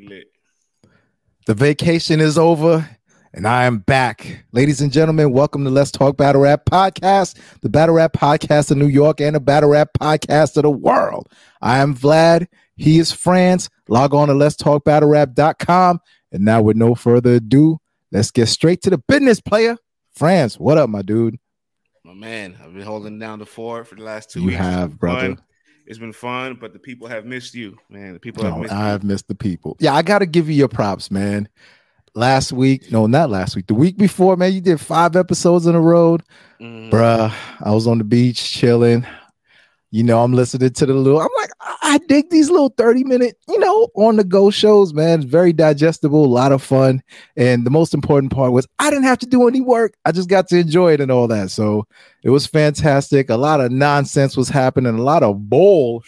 we lit. The vacation is over and I am back. Ladies and gentlemen, welcome to Let's Talk Battle Rap Podcast, the Battle Rap Podcast of New York and the Battle Rap Podcast of the world. I am Vlad. He is France. Log on to Let's Talk Battle Rap.com. And now, with no further ado, let's get straight to the business, player. France, what up, my dude? My man, I've been holding down the fort for the last two You weeks. have, brother. fun. It's been fun, but the people have missed you, man. The people have missed I've missed the people. Yeah, I got to give you your props, man. Last week, no, not last week, the week before, man, you did five episodes in a row. you. Mhm. Bruh, I was on the beach chilling. You know, I'm listening to the little, I'm like, I, dig these little 30 minute, you know, on the go shows, man. It's very digestible, a lot of fun. And the most important part was I didn't have to do any work. I just got to enjoy it and all that. So it was fantastic. A lot of nonsense was happening, a lot of bull,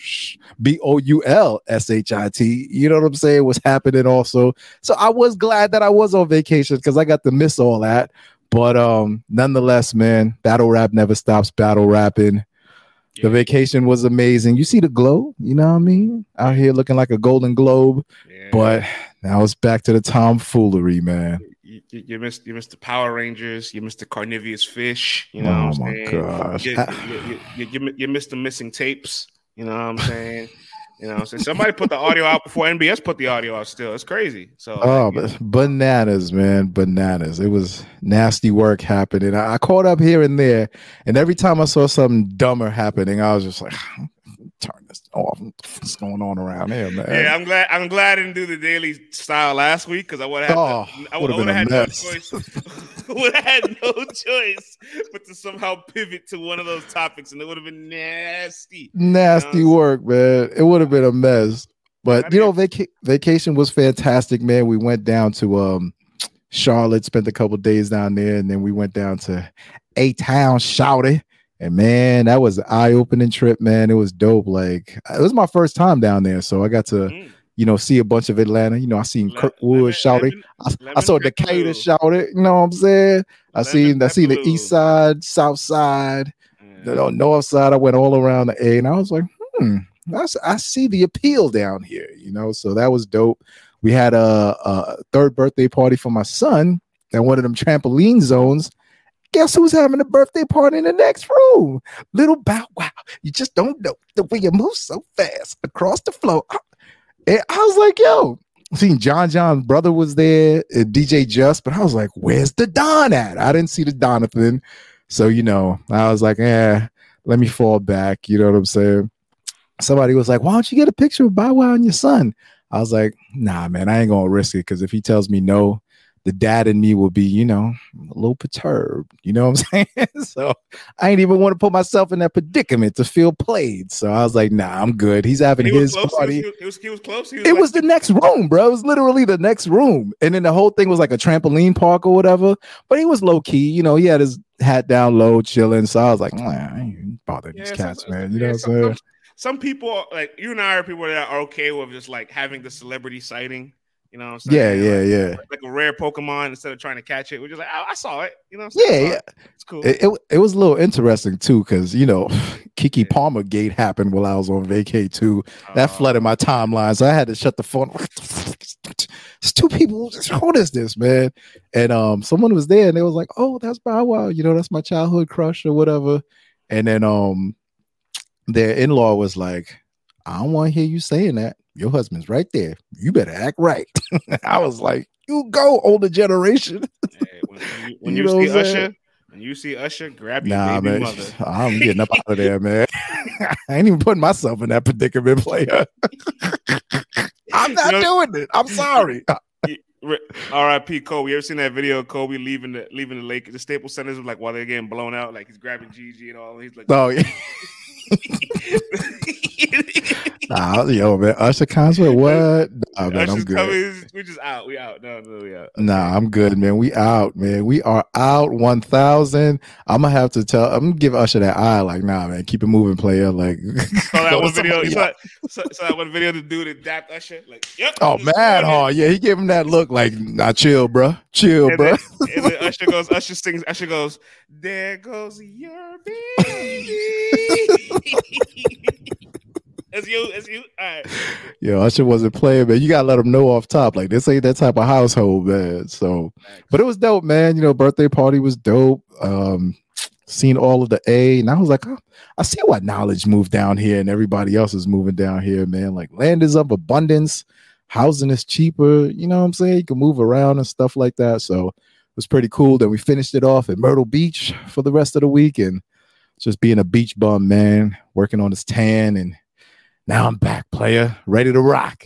B O U L S H I T. You know what I'm saying? Was happening also. So I was glad that I was on vacation because I got to miss all that. But um, nonetheless, man, battle rap never stops battle rapping. The Yeah, vacation was amazing. You see the glow, you know what I mean? Out here looking like a golden globe. yeah. But now it's back to the tomfoolery, man. you, you, you missed you missed the Power Rangers, you missed the Carnivorous fish. You know oh what I'm my saying? gosh. You, ah. you, you, you, you, you missed the missing tapes. You know what I'm saying? You know, what I'm saying somebody put the audio out before NBS put the audio out. Still, it's crazy. So, Oh, like, bananas, man, bananas. It was nasty work happening. I, I caught up here and there, and every time I saw something dumber happening, I was just like, turn this off. What's going on around here, man? yeah, I'm glad. I'm glad I didn't do the daily style last week because I would have. Oh, I would've would been have a had no mess. choice. would have had no choice but to somehow pivot to one of those topics, and it would have been nasty. nasty You know, work, man. It would have been a mess. But I you know, vaca- vacation was fantastic, man. We went down to um Charlotte, spent a couple days down there, and then we went down to A Town, Shouty. And man, that was an eye-opening trip, man. It was dope. Like it was my first time down there, so I got to, Mm. you know, see a bunch of Atlanta. You know, I seen Le- Kirkwood lemon- shouting. lemon- I, I saw Decatur shouted. You know what I'm saying? I Lemon seen I seen the east side, south side, Yeah. the north side. I went all around the A, and I was like, hmm, that's, I see the appeal down here, you know. So that was dope. We had a, a third birthday party for my son at one of them trampoline zones. Guess who's having a birthday party in the next room? Little Bow Wow. You just don't know the way you move so fast across the floor. And I was like, yo, seen John John's brother was there, DJ Just, but I was like, where's the Don at? I didn't see the Donathan. So, you know, I was like, eh, let me fall back. You know what I'm saying? Somebody was like, why don't you get a picture of Bow Wow and your son? I was like, nah, man, I ain't gonna risk it because if he tells me no, the dad in me will be, you know, a little perturbed. You know what I'm saying? so I ain't even want to put myself in that predicament to feel played. So I was like, nah, I'm good. He's having He his close. party He was, he was, he was close. Was it like- was the next room, bro. It was literally the next room. And then the whole thing was like a trampoline park or whatever. But he was low key, you know, he had his hat down low, chilling. So I was like, nah, I ain't bothering these cats, man. You yeah, know what I'm saying? some people like you and I are people that are okay with just like having the celebrity sighting. You know what I'm Yeah, saying? yeah, Like- yeah. Like a rare Pokemon instead of trying to catch it. We're just like, oh, I saw it. You know what I'm saying? Yeah, I yeah. it. It's cool. It, it, it was a little interesting too, because you know, Keke Yeah. Palmer gate happened while I was on vacay too. That Uh, flooded my timeline, so I had to shut the phone. What the fuck is that? It's two people. What is this, man? And um, someone was there, and they was like, "Oh, that's Bow Wow. You know, that's my childhood crush or whatever." And then um, their in law was like, "I don't want to hear you saying that. Your husband's right there. You better act right." I was like, "You go, older generation." Hey, when, when you, when You you, see Usher, when you see Usher, grab your Nah, baby man. mother. I'm getting up out of there, man. I ain't even putting myself in that predicament, player. I'm not You know- doing it. I'm sorry. R.I.P. Kobe. You ever seen that video of Kobe leaving the leaving the lake, the Staples Centers, like while they're getting blown out, like he's grabbing Gigi and all. He's like, Oh, yeah. Nah, yo, man. Usher concert, what? Nah, man, I'm good. coming. We just out. We out. No, no, we out. Nah, I'm good, man. We out, man. We are out 1,000. I'm gonna have to tell. I'm gonna give Usher that eye. Like, nah, man. Keep it moving, player. Like, Saw that one video. Saw, saw, saw that one video. The dude that dapped Usher. Like, yep. Oh mad huh? Yeah, he gave him that look like, nah, chill, bro, chill, And bro. then, and then Usher goes. Usher sings. Usher goes. There goes your baby. It's you. It's you. All right. Yo, Usher wasn't playing, man. You gotta let them know off top. Like this ain't that type of household, man. So, but it was dope, man. You know, birthday party was dope. Um, seen all of the A, and I was like, oh, I see why knowledge moved down here, and everybody else is moving down here, man. Like land is of abundance, housing is cheaper. You know what I'm saying? You can move around and stuff like that. So it was pretty cool. Then we finished it off at Myrtle Beach for the rest of the week, and just being a beach bum, man, working on this tan and now I'm back, player, ready to rock.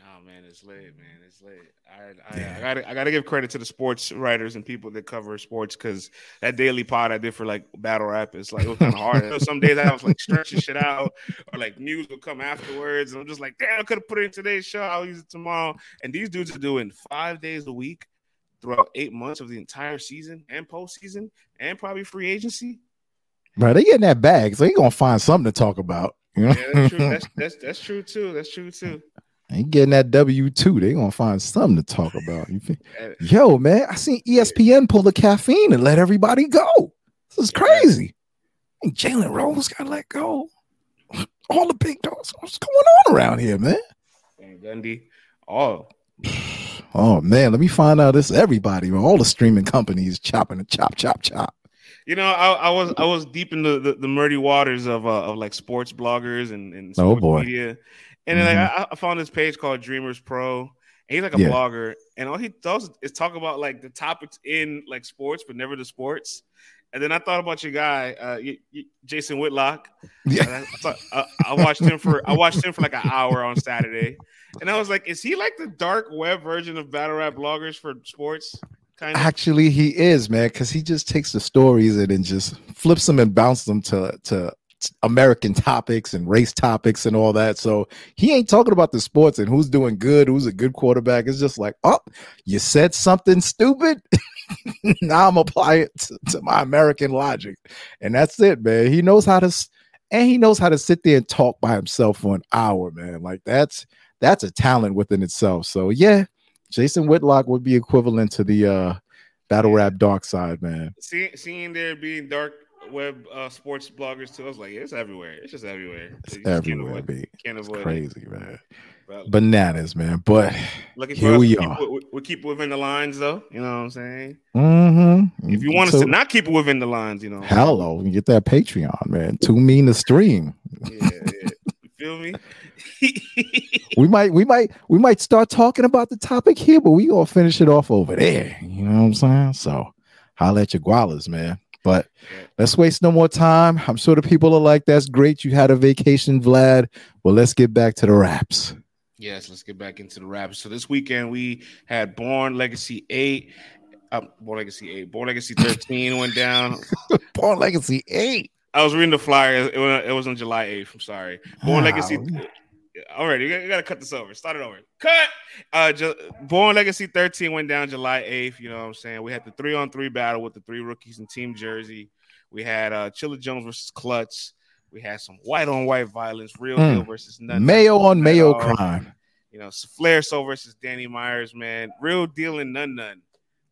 Oh man, it's late, man. It's late. I, I, yeah. I gotta I gotta give credit to the sports writers and people that cover sports because that daily pod I did for like battle rap is like it was kind of hard. Some days I was like stretching shit out, or like news would come afterwards, and I'm just like, damn, I could have put it in today's show. I'll use it tomorrow. And these dudes are doing five days a week throughout eight months of the entire season and postseason and probably free agency. Bro, they getting that bag, so they gonna find something to talk about. Yeah, that's true. That's, that's that's true too. That's true too. Ain't getting that W two. They gonna find something to talk about. Yo, man, I seen ESPN pull the caffeine and let everybody go. This is crazy. Yeah. Jalen Rose got let go. All the big dogs. What's going on around here, man? And Gundy. Oh. Oh man, let me find out this everybody, all the streaming companies chopping and chop, chop, chop. You know, I, I, was I was deep in the, the, the murky waters of uh, of like sports bloggers and, and oh, sports oh media, and then mm-hmm. like, I, I, found this page called Dreamers Pro. And he's like a yeah. blogger, and all he does is talk about like the topics in like sports, but never the sports. And then I thought about your guy, uh, you, you, Jason Whitlock. Yeah, I, thought, uh, I, watched him for I watched him for like an hour on Saturday, and I was like, is he like the dark web version of battle rap bloggers for sports? Kind of. Actually, he is, man, because he just takes the stories and then just flips them and bounces them to to American topics and race topics and all that. So he ain't talking about the sports and who's doing good, who's a good quarterback. It's just like, oh, you said something stupid. now I'm applying it to, to, my American logic, and that's it, man. He knows how to, and he knows how to sit there and talk by himself for an hour, man. Like that's that's a talent within itself. So yeah, Jason Whitlock would be equivalent to the uh, battle rap dark side, man. See, seeing there being dark web uh, sports bloggers too, I was like, yeah, it's everywhere. It's just everywhere. It's everywhere. Can't avoid, can't avoid crazy, it. man. But, Bananas, man. But here we are. we we keep within the lines, though. You know what I'm saying? Mm-hmm. If you want so, us to not keep it within the lines, you know. Hello, get that Patreon, man. Too mean to stream. yeah, yeah. Feel me? we might we might we might start talking about the topic here, but we gonna finish it off over there. You know what I'm saying? So holla at your gualas, man. But let's waste no more time. I'm sure the people are like, that's great. You had a vacation, Vlad. Well, let's get back to the raps. Yes, let's get back into the raps. So this weekend we had Born Legacy 8. Uh, Born Legacy 8. Born Legacy 13 went down. Born Legacy 8. I was reading the flyer. It was, on July 8th. I'm sorry. Born Legacy All right, you, gotta cut this over. Start it over. Cut. Uh, Ju- Born Legacy 13 went down July 8th. You know what I'm saying? We had the three on three battle with the three rookies in Team Jersey. We had uh Chilla Jones versus Klutz. We had some white on white violence, real mm. deal versus none. Mayo on Mayo crime. You know, Flair So versus Danny Myers, man. Real deal and Nunn Nunn.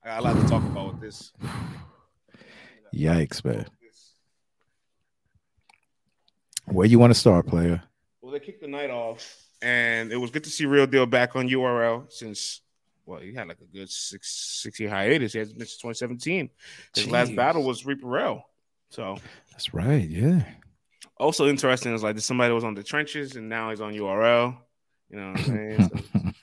I got a lot to talk about with this. Yikes, man. Where you want to start, player? Well, they kicked the night off, and it was good to see Real Deal back on URL since well, he had like a good six six year hiatus. He has been since 2017. His Jeez. last battle was Reaper Rel. So that's right, yeah. Also interesting is like somebody was on the trenches and now he's on URL. You know what I'm saying?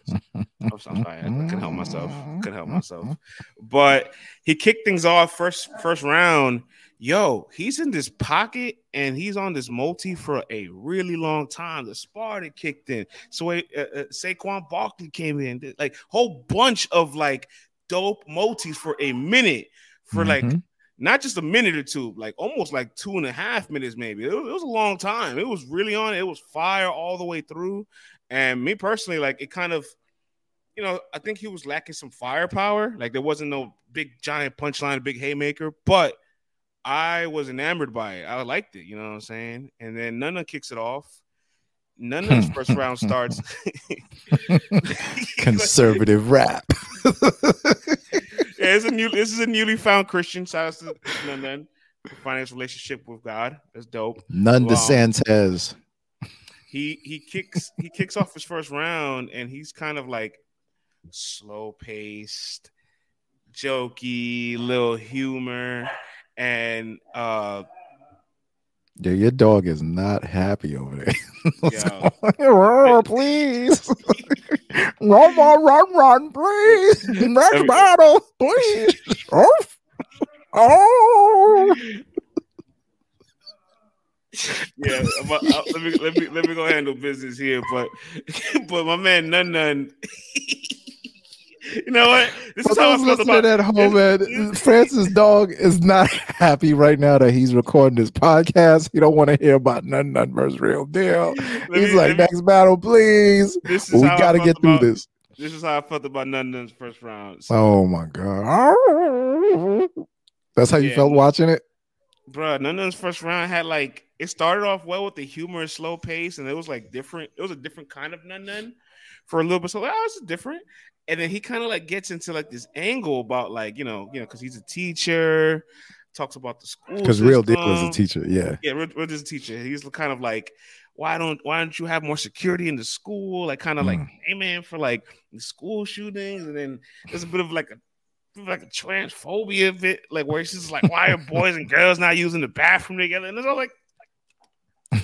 So, I'm sorry, I couldn't help myself. Couldn't help myself. But he kicked things off first first round yo, he's in this pocket and he's on this multi for a really long time. The Sparta kicked in. So uh, uh, Saquon Barkley came in. Like whole bunch of like dope multis for a minute, for mm-hmm. like not just a minute or two, like almost like two and a half minutes, maybe. It was, it was, a long time. It was really on. It was fire all the way through. And me personally, like it kind of, you know, I think he was lacking some firepower. Like there wasn't no big giant punchline, big haymaker, but I was enamored by it. I liked it, you know what I'm saying? And then Nunna kicks it off. Nunna's first round starts. Conservative rap. yeah, it's a new this is a newly found Christian. Shout out to Nunna. Finance relationship with God. That's dope. None um, DeSantis. he he kicks he kicks off his first round and he's kind of like slow paced, jokey, little humor, and uh Yeah, your dog is not happy over there. Roar, please. run, run, run, run, please. Next battle, please. Oh. Oh. yeah, uh, let me let me let me go handle business here. But but my man Nunn Nunn, you know what? This is how I listening about at home, man, Francis' dog is not happy right now that he's recording this podcast. He don't want to hear about none, none versus real deal. Let He's me- like, me- next battle, please. this is We got to get through about- this. This is how I felt about Nunn Nunn's first round. So, Oh my god, that's how you Yeah. felt watching it. Bruh, Nunn Nunn's first round had like it started off well with the humor and slow pace, and it was like different. It was a different kind of Nunn Nunn for a little bit. So like, oh, is different. And then he kind of like gets into like this angle about like you know you know because he's a teacher, talks about the school Because real deal was a teacher. Yeah, Yeah, Rich, Rich is a teacher. He's kind of like, why don't why don't you have more security in the school? Like kind of like Mm. aiming for like the school shootings, and then there's a bit of like a like a transphobia bit, like where just like, why are boys and girls not using the bathroom together? And it's all like.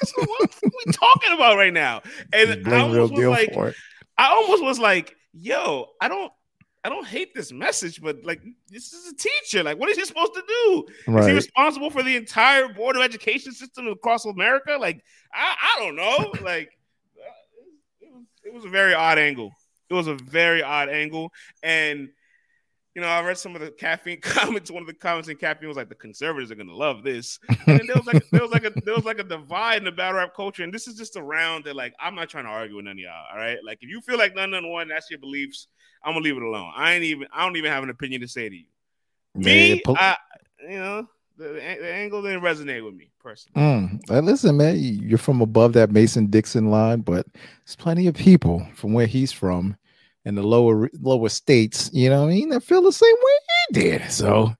What are we talking about right now? And I real was deal like, for it. I almost was like, yo, I don't I don't hate this message, but like this is a teacher. Like, what is he supposed to do? Is he responsible for the entire board of education system across America? Like, I, I don't know. Like, uh, it was, it was a very odd angle. It was a very odd angle. And, you know, I read some of the caffeine comments. One of the comments in caffeine was like, the conservatives are going to love this. And there was like, there was like a, there was like a divide in the battle rap culture. And this is just a round that like, I'm not trying to argue with none of y'all. All right. Like, if you feel like none, none one, that's your beliefs. I'm gonna leave it alone. I ain't even, I don't even have an opinion to say to you. Yeah, Me, pol- I, you know, the, the angle didn't resonate with me personally. Mm. Listen, man, you're from above that Mason Dixon line, but there's plenty of people from where he's from in the lower lower states, you know what I mean, that feel the same way he did. So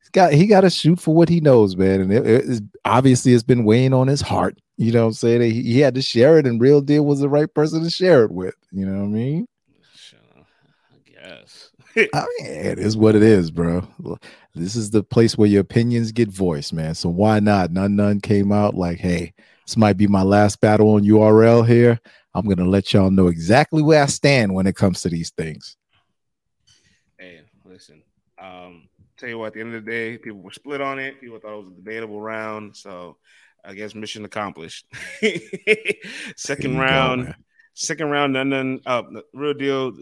he's got he got to shoot for what he knows, man. And it, it is obviously it's been weighing on his heart. You know what I'm saying? He, he had to share it, and real deal was the right person to share it with. You know what I mean? I guess. I mean, it is what it is, bro. This is the place where your opinions get voiced, man. So why not? Nunn Nunn came out like, hey, this might be my last battle on URL here. I'm gonna let y'all know exactly where I stand when it comes to these things. hey, listen. Um, tell you what, at the end of the day, people were split on it. People thought it was a debatable round. So I guess mission accomplished. Second you go, round, second round, none, none. Uh, real deal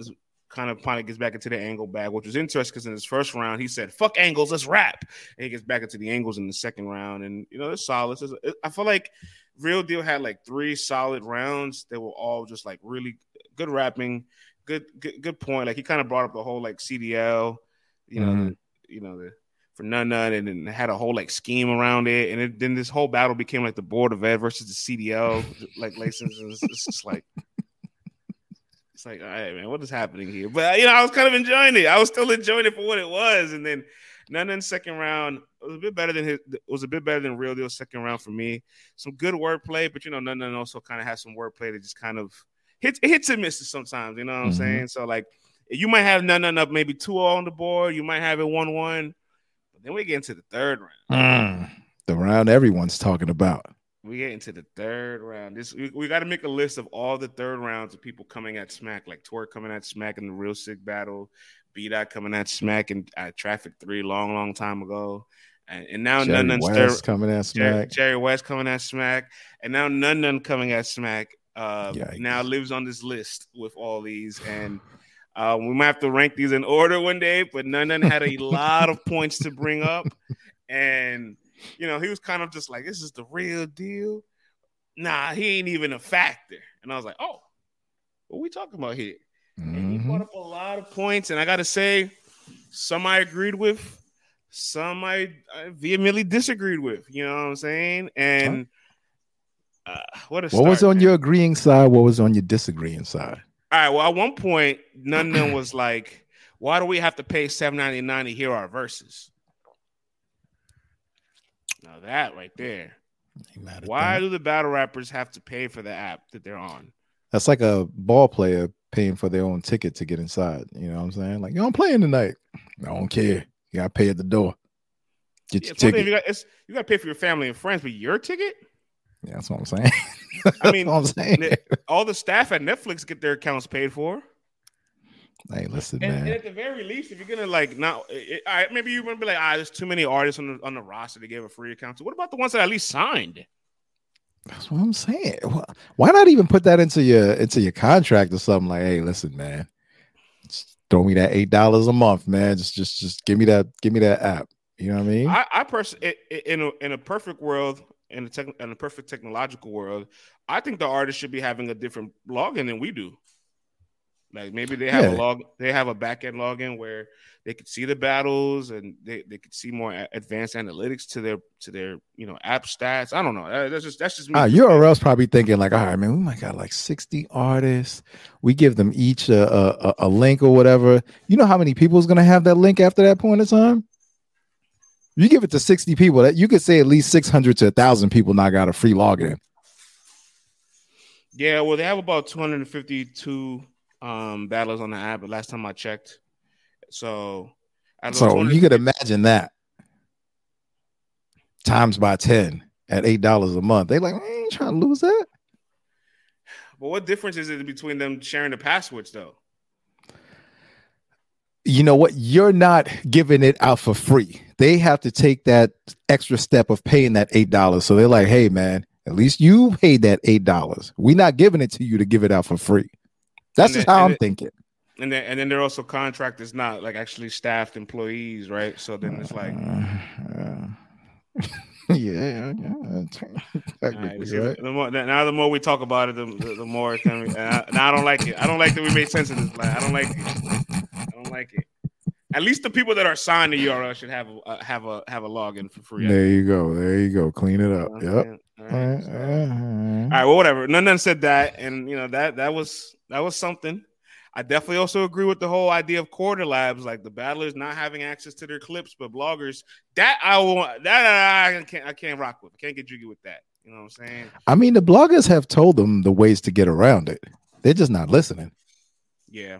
kind of Pontiac gets back into the angle bag, which was interesting because in his first round he said, "Fuck angles, let's rap." And he gets back into the angles in the second round, and you know it's solid. It's- it- I feel like real deal had like three solid rounds. They were all just like really good rapping, good good, good point. Like he kind of brought up the whole like CDL, you know, Mhm. the, you know the. For none, none, and then had a whole like scheme around it, and it, then this whole battle became like the board of ed versus the CDL, like license. and It's, it's just like it's like, all right, man, what is happening here? But you know, I was kind of enjoying it. I was still enjoying it for what it was. And then none in second round was a bit better than his. Was a bit better than real deal second round for me. Some good wordplay, but you know, none also kind of has some wordplay that just kind of hits it hits and misses sometimes. You know what I'm Mhm. saying? So like, you might have Nunn Nunn up maybe two all on the board. You might have it one one. But then we get into the third round. Mm. The round everyone's talking about. We get into the third round. This we, we got to make a list of all the third rounds of people coming at Smack, like Twork coming at Smack in the real sick battle, B Dot coming at Smack in at Traffic Three, long, long time ago, and, and now Jerry Nunn Nunn Stir- coming at Jerry, smack. Jerry West coming at Smack, and now Nunn Nunn coming at Smack. Uh, Yikes. now lives on this list with all these, and uh, we might have to rank these in order one day. But Nunn Nunn had a lot of points to bring up, and you know he was kind of just like, "This is the real deal." Nah, he ain't even a factor. And I was like, "Oh, what we talking about here?" And he brought up a lot of points, and I got to say, some I agreed with, some I, I vehemently disagreed with. You know what I'm saying? And uh, what a What was on man. your agreeing side? What was on your disagreeing side? All right. Well, at one point, none of them was like, "Why do we have to pay seven ninety nine to hear our verses?" Now that right there, Why do the battle rappers have to pay for the app that they're on? That's like a ball player paying for their own ticket to get inside. You know what I'm saying? Like, yo, I'm playing tonight. I don't care. You gotta pay at the door. Get yeah, your ticket. You got, you got to pay for your family and friends, but your ticket? Yeah, that's what I'm saying. I mean, I'm saying. all the staff at Netflix get their accounts paid for. Hey, listen, and, man. And at the very least, if you're gonna like now, right, maybe you're gonna be like, ah, there's too many artists on the on the roster to give a free account. So what about the ones that at least signed? That's what I'm saying. Why not even put that into your into your contract or something? Like, hey, listen, man, just throw me that eight dollars a month, man. Just just just give me that give me that app. You know what I mean? I, I personally, in a in a perfect world, in a tech, in a perfect technological world, I think the artist should be having a different login than we do. Like maybe they have yeah. a log, they have a back end login where they could see the battles and they, they could see more advanced analytics to their to their you know app stats. I don't know. That's just that's just me. Uh, URL's probably thinking like, all right, man, we might got like sixty artists. We give them each a, a, a link or whatever. You know how many people is gonna have that link after that point in time? You give it to sixty people. That you could say at least six hundred to a thousand people now got a free login. Yeah, well, they have about two hundred and fifty-two um battlers on the app. But last time I checked, so I so you could imagine that times by ten at eight dollars a month. They like, I ain't trying to lose that. But what difference is it between them sharing the passwords though? You know what? You're not giving it out for free. They have to take that extra step of paying that eight dollars. So they're like, hey man, at least you paid that eight dollars. We're not giving it to you to give it out for free. That's just how I'm thinking. And then and then they're also contractors, not like actually staffed employees, right? So then it's like uh, yeah, yeah. Right, right? The more, now the more we talk about it, the, the, the more can I, now I don't like it. I don't like that we made sense of this. Like, I don't like it. I don't like it. At least the people that are signed to URL should have a uh, have a have a login for free. There you go. There you go. Clean it up. Yep. All right, so. all right. Well, whatever. None, none said that, and you know that that was that was something. I definitely also agree with the whole idea of quarter labs, like the battlers not having access to their clips, but bloggers. That I want. That I can't. I can't rock with. I Can't get jiggy with that. You know what I'm saying? I mean, the bloggers have told them the ways to get around it. They're just not listening. Yeah.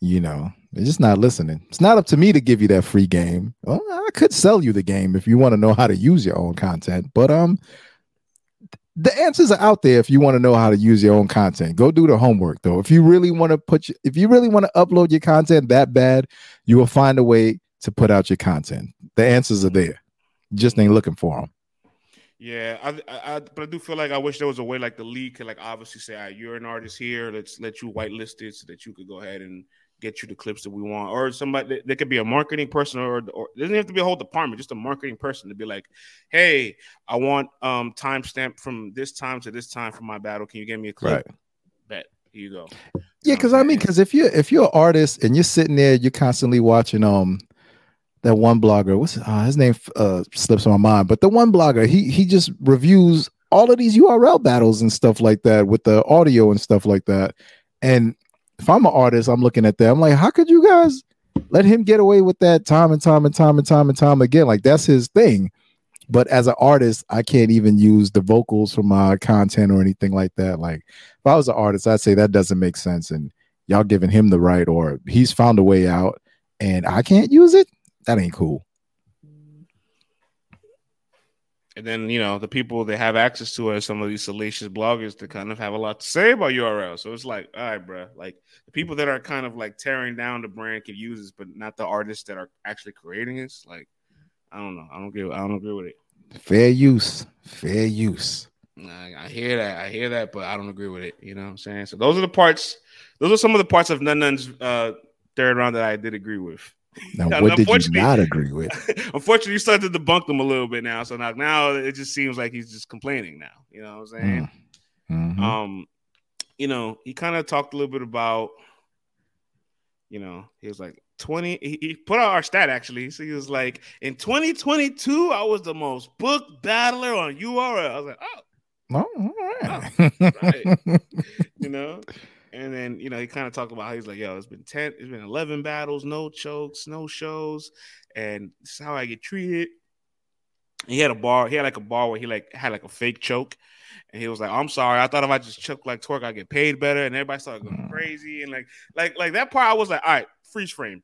You know, they're just not listening. It's not up to me to give you that free game. Well, I could sell you the game if you want to know how to use your own content, but um, the answers are out there if you want to know how to use your own content. Go do the homework though. If you really want to put your, if you really want to upload your content that bad, you will find a way to put out your content. The answers are there. You just ain't looking for them. Yeah, I, I, but I do feel like I wish there was a way like the league could like obviously say, you're an artist here. Let's let you whitelist it so that you could go ahead and get you the clips that we want, or somebody there could be a marketing person, or, or it doesn't have to be a whole department, just a marketing person to be like, hey, I want um timestamp from this time to this time for my battle. Can you give me a clip? Right. Bet here you go. Yeah, because I mean, because if you're if you're an artist and you're sitting there, you're constantly watching um that one blogger. What's uh, his name? Uh, slips my mind, but the one blogger he he just reviews all of these URL battles and stuff like that with the audio and stuff like that. And if I'm an artist, I'm looking at that. I'm like, how could you guys let him get away with that time and time and time and time and time again? Like that's his thing. But as an artist, I can't even use the vocals for my content or anything like that. Like if I was an artist, I'd say that doesn't make sense. And y'all giving him the right, or he's found a way out, and I can't use it. That ain't cool. And then you know the people that have access to it, some of these salacious bloggers that kind of have a lot to say about URL. So it's like, all right, bro. Like the people that are kind of like tearing down the brand can use this, but not the artists that are actually creating this. Like, I don't know. I don't agree. I don't agree with it. Fair use. Fair use. I, I hear that. I hear that, but I don't agree with it. You know what I'm saying? So those are the parts. Those are some of the parts of Nunn Nunn's uh, third round that I did agree with. Now, what did you not agree with? unfortunately, you started to debunk them a little bit now. So now, now it just seems like he's just complaining now. You know what I'm saying? Mm. Mm-hmm. Um, you know, he kind of talked a little bit about, you know, he was like 20. He, he, put out our stat actually. So he was like, in 2022, I was the most booked battler on URL. I was like, oh. Oh, all right. Oh, right. you know, and then you know he kind of talked about how he's like, yo, it's been ten, it's been eleven battles, no chokes, no shows, and this is how I get treated. He had a bar. He had like a bar where he like had like a fake choke, and he was like, "I'm sorry. I thought if I just choke like Twork, I get paid better." And everybody started going mm. crazy, and like, like, like that part, I was like, "All right, freeze frame."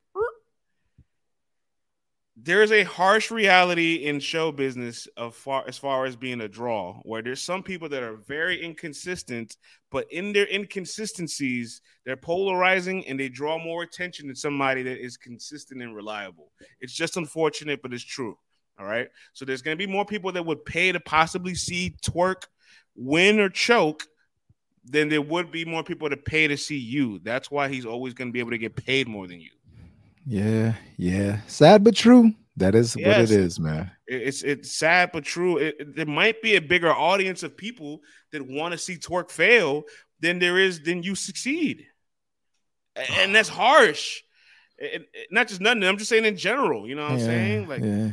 There is a harsh reality in show business of far as far as being a draw, where there's some people that are very inconsistent, but in their inconsistencies, they're polarizing and they draw more attention than somebody that is consistent and reliable. It's just unfortunate, but it's true. All right. So there's going to be more people that would pay to possibly see Twork win or choke than there would be more people to pay to see you. That's why he's always going to be able to get paid more than you. Yeah, yeah. Sad but true. That is Yes. what it is, man. It's it's sad but true. It, there might be a bigger audience of people that want to see Twork fail than there is than you succeed, and that's harsh. It- it- not just nothing. I'm just saying in general. You know what I'm yeah, saying? Like, yeah.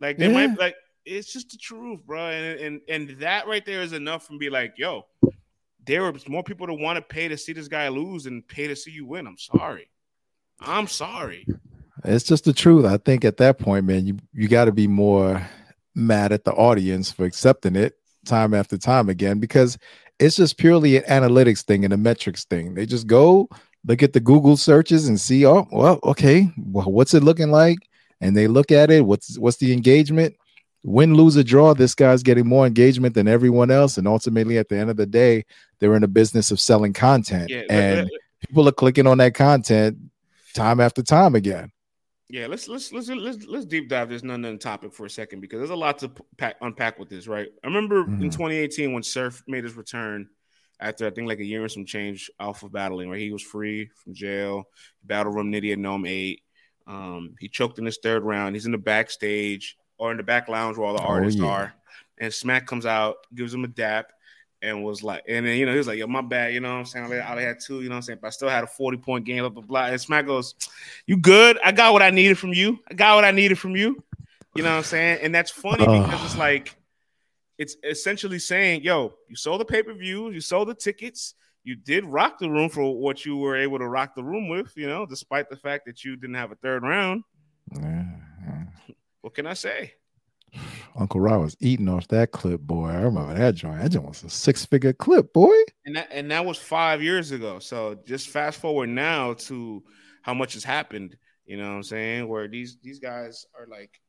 like they Yeah. might like it's just the truth, bro. And and and that right there is enough for me. Like, yo, there are more people that want to pay to see this guy lose and pay to see you win. I'm sorry. I'm sorry. It's just the truth. I think at that point, man, you you got to be more mad at the audience for accepting it time after time again because it's just purely an analytics thing and a metrics thing. They just go look at the Google searches and see, oh, well, okay, well, what's it looking like? And they look at it. What's what's the engagement? Win, lose, or draw, this guy's getting more engagement than everyone else. And ultimately, at the end of the day, they're in a business of selling content. Yeah, and people are clicking on that content time after time again. Yeah, let's let's let's let's let's deep dive this Nunn Nunn topic for a second because there's a lot to pack, unpack with this, right? I remember in Mhm. 2018 when Surf made his return after I think like a year and some change off of battling, right? He was free from jail, battle room at NOME Eight. Um, he choked in his third round. He's in the backstage or in the back lounge where all the Oh, artists yeah. are, and Smack comes out, gives him a dap. And was like, and then you know, he was like, Yo, my bad, you know what I'm saying? I only- had two, you know what I'm saying? But I still had a 40 point game, blah, blah, blah. And Smack goes, You good? I got what I needed from you. I got what I needed from you. You know what I'm saying? And that's funny Oh. because it's like it's essentially saying, yo, you sold the pay-per-view, you sold the tickets, you did rock the room for what you were able to rock the room with, you know, despite the fact that you didn't have a third round. Yeah. What can I say? Uncle Rod was eating off that clip, boy. I remember that joint. That joint was a six figure clip, boy. And that and that was five years ago. So just fast forward now to how much has happened. You know what I'm saying? Where these these guys are like,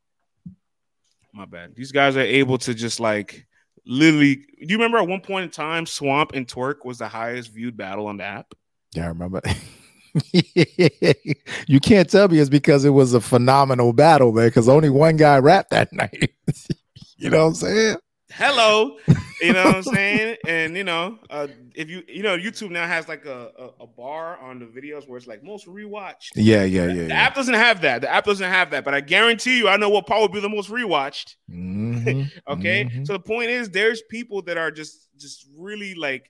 my bad. These guys are able to just like literally. Do you remember at one point in time, Swamp and Twork was the highest viewed battle on the app? Yeah, I remember. you can't tell me it's because it was a phenomenal battle, man, because only one guy rapped that night. you know what I'm saying? Hello, you know what I'm saying? And you know, uh, if you you know, YouTube now has like a, a, a bar on the videos where it's like most rewatched. Yeah, yeah, yeah. The yeah. app doesn't have that. The app doesn't have that, but I guarantee you, I know what part would be the most rewatched. Mhm, Okay, mhm. so the point is, there's people that are just just really like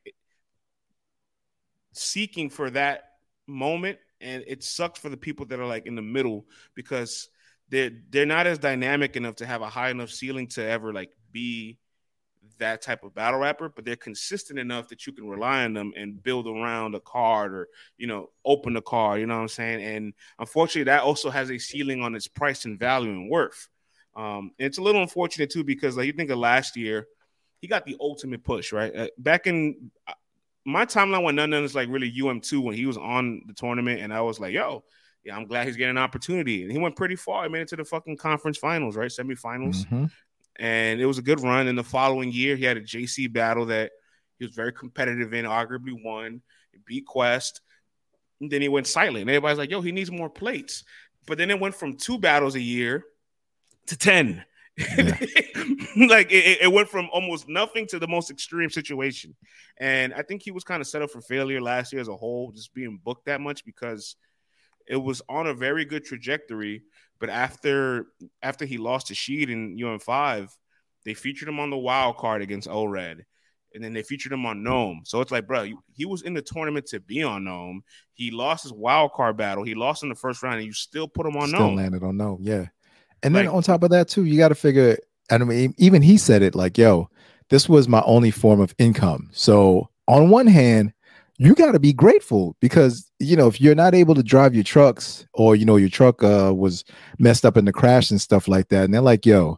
seeking for that moment, and it sucks for the people that are like in the middle because they're they're not as dynamic enough to have a high enough ceiling to ever like be that type of battle rapper, but they're consistent enough that you can rely on them and build around a card or you know open the card. You know what I'm saying? And unfortunately, that also has a ceiling on its price and value and worth. Um, and it's a little unfortunate too because like you think of last year, he got the ultimate push right uh, back in my timeline when none of is like really UM two when he was on the tournament, and I was like, yo. Yeah, I'm glad he's getting an opportunity. And he went pretty far. He made it to the fucking conference finals, right? Semifinals Mhm. and it was a good run. And the following year, he had a JC battle that he was very competitive in, arguably won, He beat Quest. And then he went silent. And everybody's like, yo, he needs more plates. But then it went from two battles a year to 10. like it, it went from almost nothing to the most extreme situation. And I think he was kind of set up for failure last year as a whole, just being booked that much because it was on a very good trajectory. But after after he lost to Sheed in UM five, they featured him on the wild card against ORED. And then they featured him on NOME. So it's like, bro, he was in the tournament to be on NOME. He lost his wild card battle. He lost in the first round, and you still put him on Still NOME. landed on no, yeah. And then Like- on top of that, too, you got to figure. I mean, even he said it like, "Yo, this was my only form of income." So on one hand, you got to be grateful because you know if you're not able to drive your trucks or you know your truck uh, was messed up in the crash and stuff like that, and they're like, "Yo,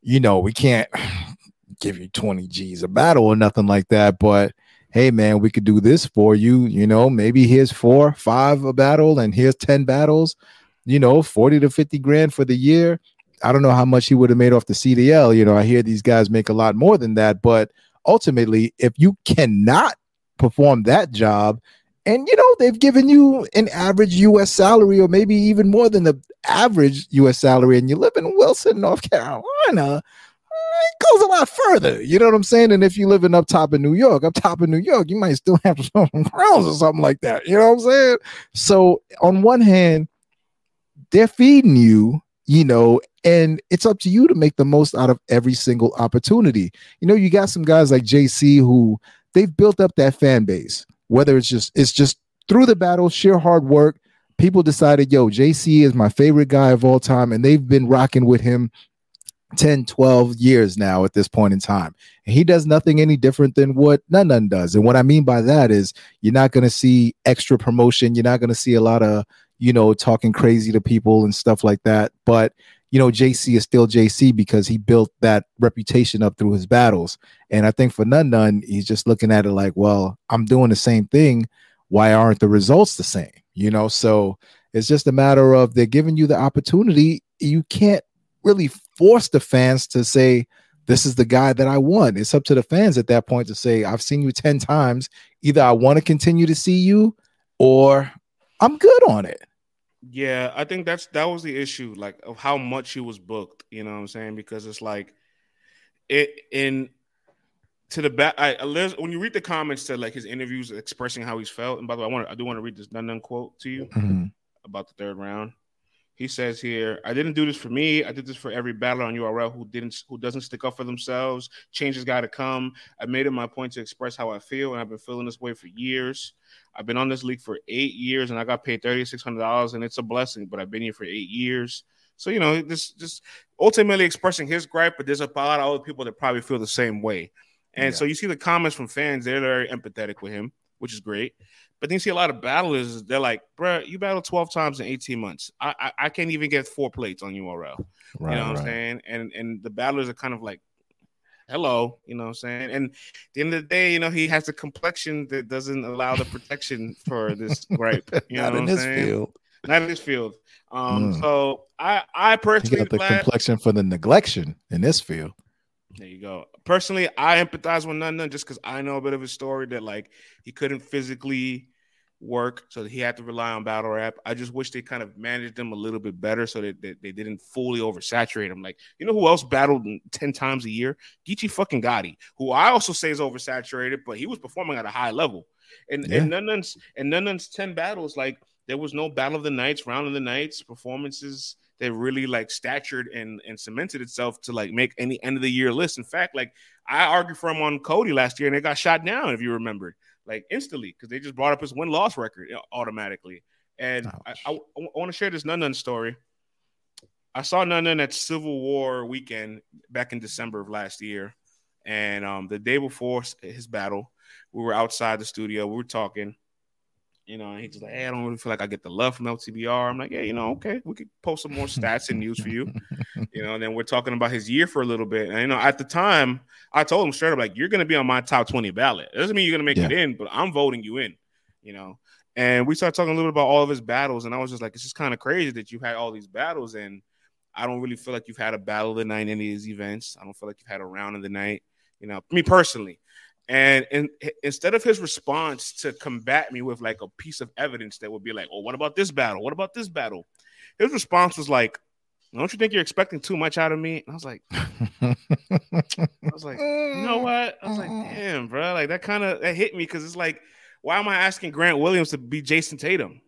you know, we can't give you 20 G's a battle or nothing like that. But hey, man, we could do this for you. You know, maybe here's four, five a battle, and here's 10 battles, you know, 40 to 50 grand for the year. I don't know how much he would have made off the CDL. You know, I hear these guys make a lot more than that. But ultimately, if you cannot perform that job, and you know, they've given you an average US salary, or maybe even more than the average US salary, and you live in Wilson, North Carolina, it goes a lot further. You know what I'm saying? And if you live in up top in New York, up top in New York, you might still have some crowns or something like that. You know what I'm saying? So on one hand, they're feeding you, you know, and it's up to you to make the most out of every single opportunity. You know, you got some guys like JC who they've built up that fan base, whether it's just it's just through the battle, sheer hard work. People decided, yo, JC is my favorite guy of all time, and they've been rocking with him 10, 12 years now at this point in time. And he does nothing any different than what Nunn Nunn does. And what I mean by that is you're not going to see extra promotion. You're not going to see a lot of, you know, talking crazy to people and stuff like that. But, you know, JC is still JC because he built that reputation up through his battles. And I think for Nunn Nunn, he's just looking at it like, well, I'm doing the same thing. Why aren't the results the same? You know, so it's just a matter of they're giving you the opportunity. You can't really force the fans to say, this is the guy that I want. It's up to the fans at that point to say, I've seen you 10 times. Either I want to continue to see you or I'm good on it. Yeah, I think that's that was the issue, like of how much he was booked. You know what I'm saying? Because it's like it in to the back. I, when you read the comments to like his interviews expressing how he's felt. And by the way, I want I do want to read this Nunn Nunn quote to you mm-hmm. about the third round. He says here, I didn't do this for me. I did this for every battler on URL who didn't who doesn't stick up for themselves. Change has got to come. I made it my point to express how I feel, and I've been feeling this way for years. I've been on this league for eight years, and I got paid thirty six hundred dollars, and it's a blessing. But I've been here for eight years. So you know, this just ultimately expressing his gripe, but there's a lot of other people that probably feel the same way. And yeah. so you see the comments from fans; they're very empathetic with him, which is great. But then you see a lot of battlers, they're like, bro, you battled 12 times in 18 months. I, I, I can't even get four plates on URL. Right, you know what right. I'm saying? And and the battlers are kind of like, hello, you know what I'm saying? And at the end of the day, you know, he has a complexion that doesn't allow the protection for this gripe. You know Not in this saying? field. Not in this field. Um, mm. so I I personally got the glad- complexion for the neglection in this field. There you go. Personally, I empathize with Nunn Nunn just because I know a bit of his story that like he couldn't physically work, so he had to rely on battle rap. I just wish they kind of managed them a little bit better so that, that they didn't fully oversaturate him. Like, you know who else battled 10 times a year? Geechi fucking Gotti, who I also say is oversaturated, but he was performing at a high level. And yeah. and Nun's and Nunn Nunn's 10 battles, like there was no battle of the nights, round of the nights, performances that really like statured and and cemented itself to like make any end of the year list. In fact, like I argued for him on Cody last year and it got shot down, if you remembered like instantly because they just brought up his win loss record automatically. And I, I, I, want to share this Nunn Nunn story. I saw Nunn Nunn at Civil War weekend back in December of last year. And um, the day before his battle, we were outside the studio. We were talking. You know, and he's just like, hey, I don't really feel like I get the love from LTBR. I'm like, yeah, you know, okay, we could post some more stats and news for you. You know, and then we're talking about his year for a little bit. And you know, at the time, I told him straight up, like, you're gonna be on my top 20 ballot. It doesn't mean you're gonna make yeah. it in, but I'm voting you in, you know. And we started talking a little bit about all of his battles, and I was just like, it's just kind of crazy that you had all these battles, and I don't really feel like you've had a battle of the night in any of these events. I don't feel like you've had a round of the night, you know, me personally. And, and instead of his response to combat me with like a piece of evidence that would be like, oh, what about this battle? What about this battle? His response was like, don't you think you're expecting too much out of me? And I was like, I was like, you know what? I was like, damn, bro, like that kind of that hit me because it's like, why am I asking Grant Williams to be Jayson Tatum?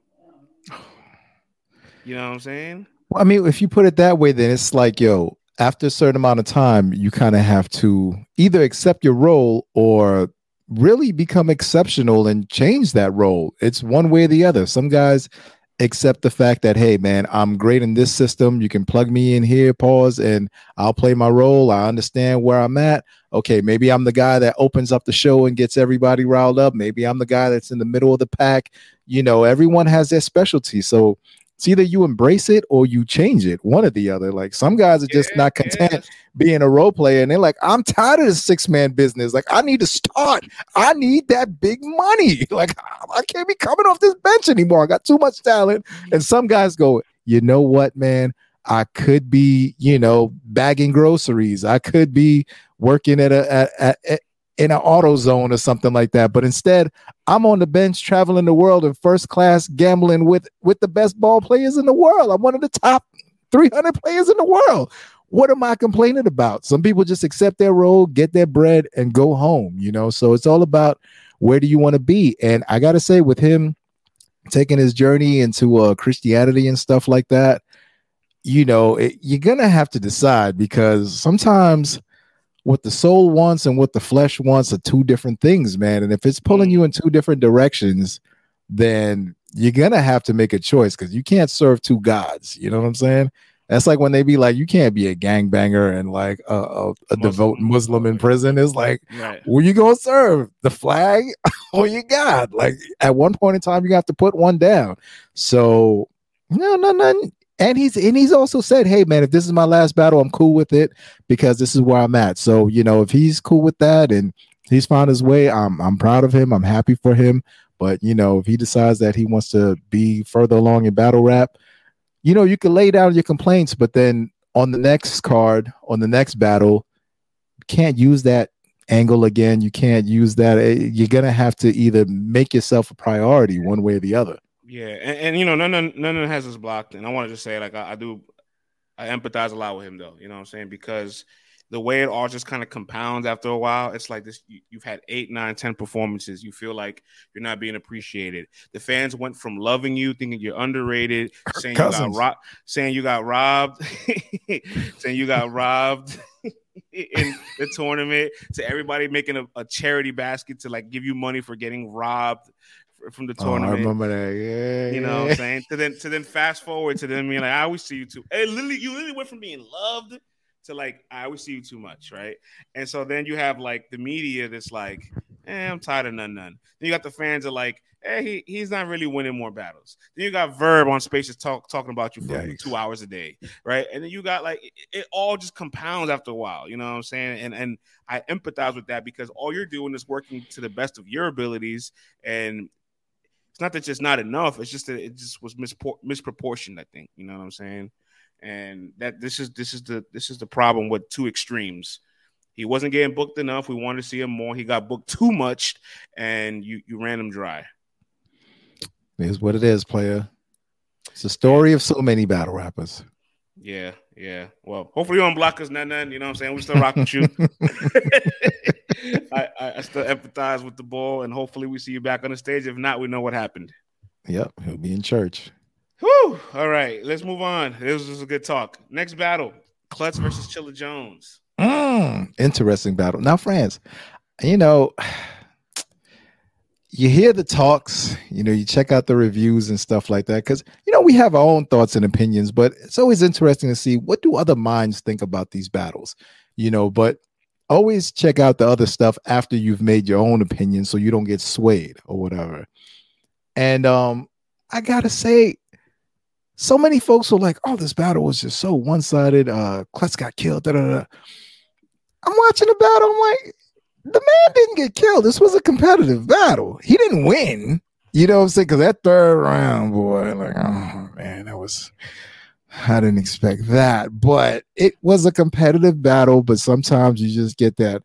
You know what I'm saying? Well, I mean, if you put it that way, then it's like, yo, after a certain amount of time, you kind of have to either accept your role or really become exceptional and change that role. It's one way or the other. Some guys accept the fact that, hey, man, I'm great in this system. You can plug me in here, pause, and I'll play my role. I understand where I'm at. Okay, maybe I'm the guy that opens up the show and gets everybody riled up. Maybe I'm the guy that's in the middle of the pack. You know, everyone has their specialty. So it's either you embrace it or you change it, one or the other. Like some guys are just yeah, not content being a role player, and they're like, I'm tired of this six man business. Like I need to start. I need that big money. Like I can't be coming off this bench anymore. I got too much talent. And mm-hmm. some guys go, you know what, man? I could be, you know, bagging groceries. I could be working at a at, at, at in an auto zone or something like that. But instead, I'm on the bench traveling the world in first class gambling with with the best ball players in the world. I'm one of the top 300 players in the world. What am I complaining about? Some people just accept their role, get their bread, and go home, you know. So it's all about where do you want to be? And I got to say, with him taking his journey into uh, Christianity and stuff like that, you know, it, you're going to have to decide because sometimes what the soul wants and what the flesh wants are two different things, man. And if it's pulling you mm. in two different directions, then you're gonna have to make a choice because you can't serve two gods. You know what I'm saying? That's like when they be like, you can't be a gangbanger and like a, a, a devout Muslim in prison. It's like, right. who you gonna serve? The flag or your God? Like at one point in time, you have to put one down. So no, no, no and he's and he's also said, "Hey man, if this is my last battle, I'm cool with it because this is where I'm at." So you know, if he's cool with that and he's found his way, I'm I'm proud of him. I'm happy for him. But you know, if he decides that he wants to be further along in battle rap, you know, you can lay down your complaints, but then on the next card, on the next battle, can't use that angle again. You can't use that. Eh, you're gonna have to either make yourself a priority one way or the other. Yeah, and, and you know, none of none of has us blocked. And I want to just say, like, I, I, do, I empathize a lot with him, though. You know what I'm saying? Because the way it all just kind of compounds after a while, it's like this: you, have had eight, nine, ten performances. You feel like you're not being appreciated. The fans went from loving you, thinking you're underrated, saying you got robbed, saying you got robbed, saying you got robbed. in the tournament to everybody making a, a charity basket to like give you money for getting robbed from the tournament. Oh, I remember that. Yeah. You know what I'm saying? To then to then fast forward to them being like, I always see you too. Hey, literally, you literally went from being loved to like, I always see you too much, right? And so then you have like the media that's like, eh, I'm tired of Nunn Nunn. Then you got the fans are like, hey, he, he's not really winning more battles. Then you got Verb on Spaces talk talking about you for Yikes. two hours a day, right? And then you got like it, it, all just compounds after a while. You know what I'm saying? And and I empathize with that because all you're doing is working to the best of your abilities, and it's not that it's just not enough. It's just that it just was mispor- misproportioned. I think you know what I'm saying, and that this is this is the this is the problem with two extremes. He wasn't getting booked enough. We wanted to see him more. He got booked too much, and you you ran him dry. It is what it is, player. It's the story of so many battle rappers. Yeah, yeah. Well, hopefully you don't block us, Nunn, Nunn. You know what I'm saying? We still rock with you. I, I, still empathize with the ball, and hopefully we see you back on the stage. If not, we know what happened. Yep, he'll be in church. Whew. All right, let's move on. This was a good talk. Next battle: Klutz versus Chilla Jones. Mm, interesting battle. Now, France, you know you hear the talks, you know, you check out the reviews and stuff like that because you know we have our own thoughts and opinions, but it's always interesting to see what do other minds think about these battles, you know. But always check out the other stuff after you've made your own opinion, so you don't get swayed or whatever. And um, I gotta say, so many folks were like, "Oh, this battle was just so one sided." Uh, Klutz got killed. Da, da, da. I'm watching the battle. I'm like, the man didn't get killed. This was a competitive battle. He didn't win. You know what I'm saying? Because that third round, boy, like, oh man, that was. I didn't expect that, but it was a competitive battle. But sometimes you just get that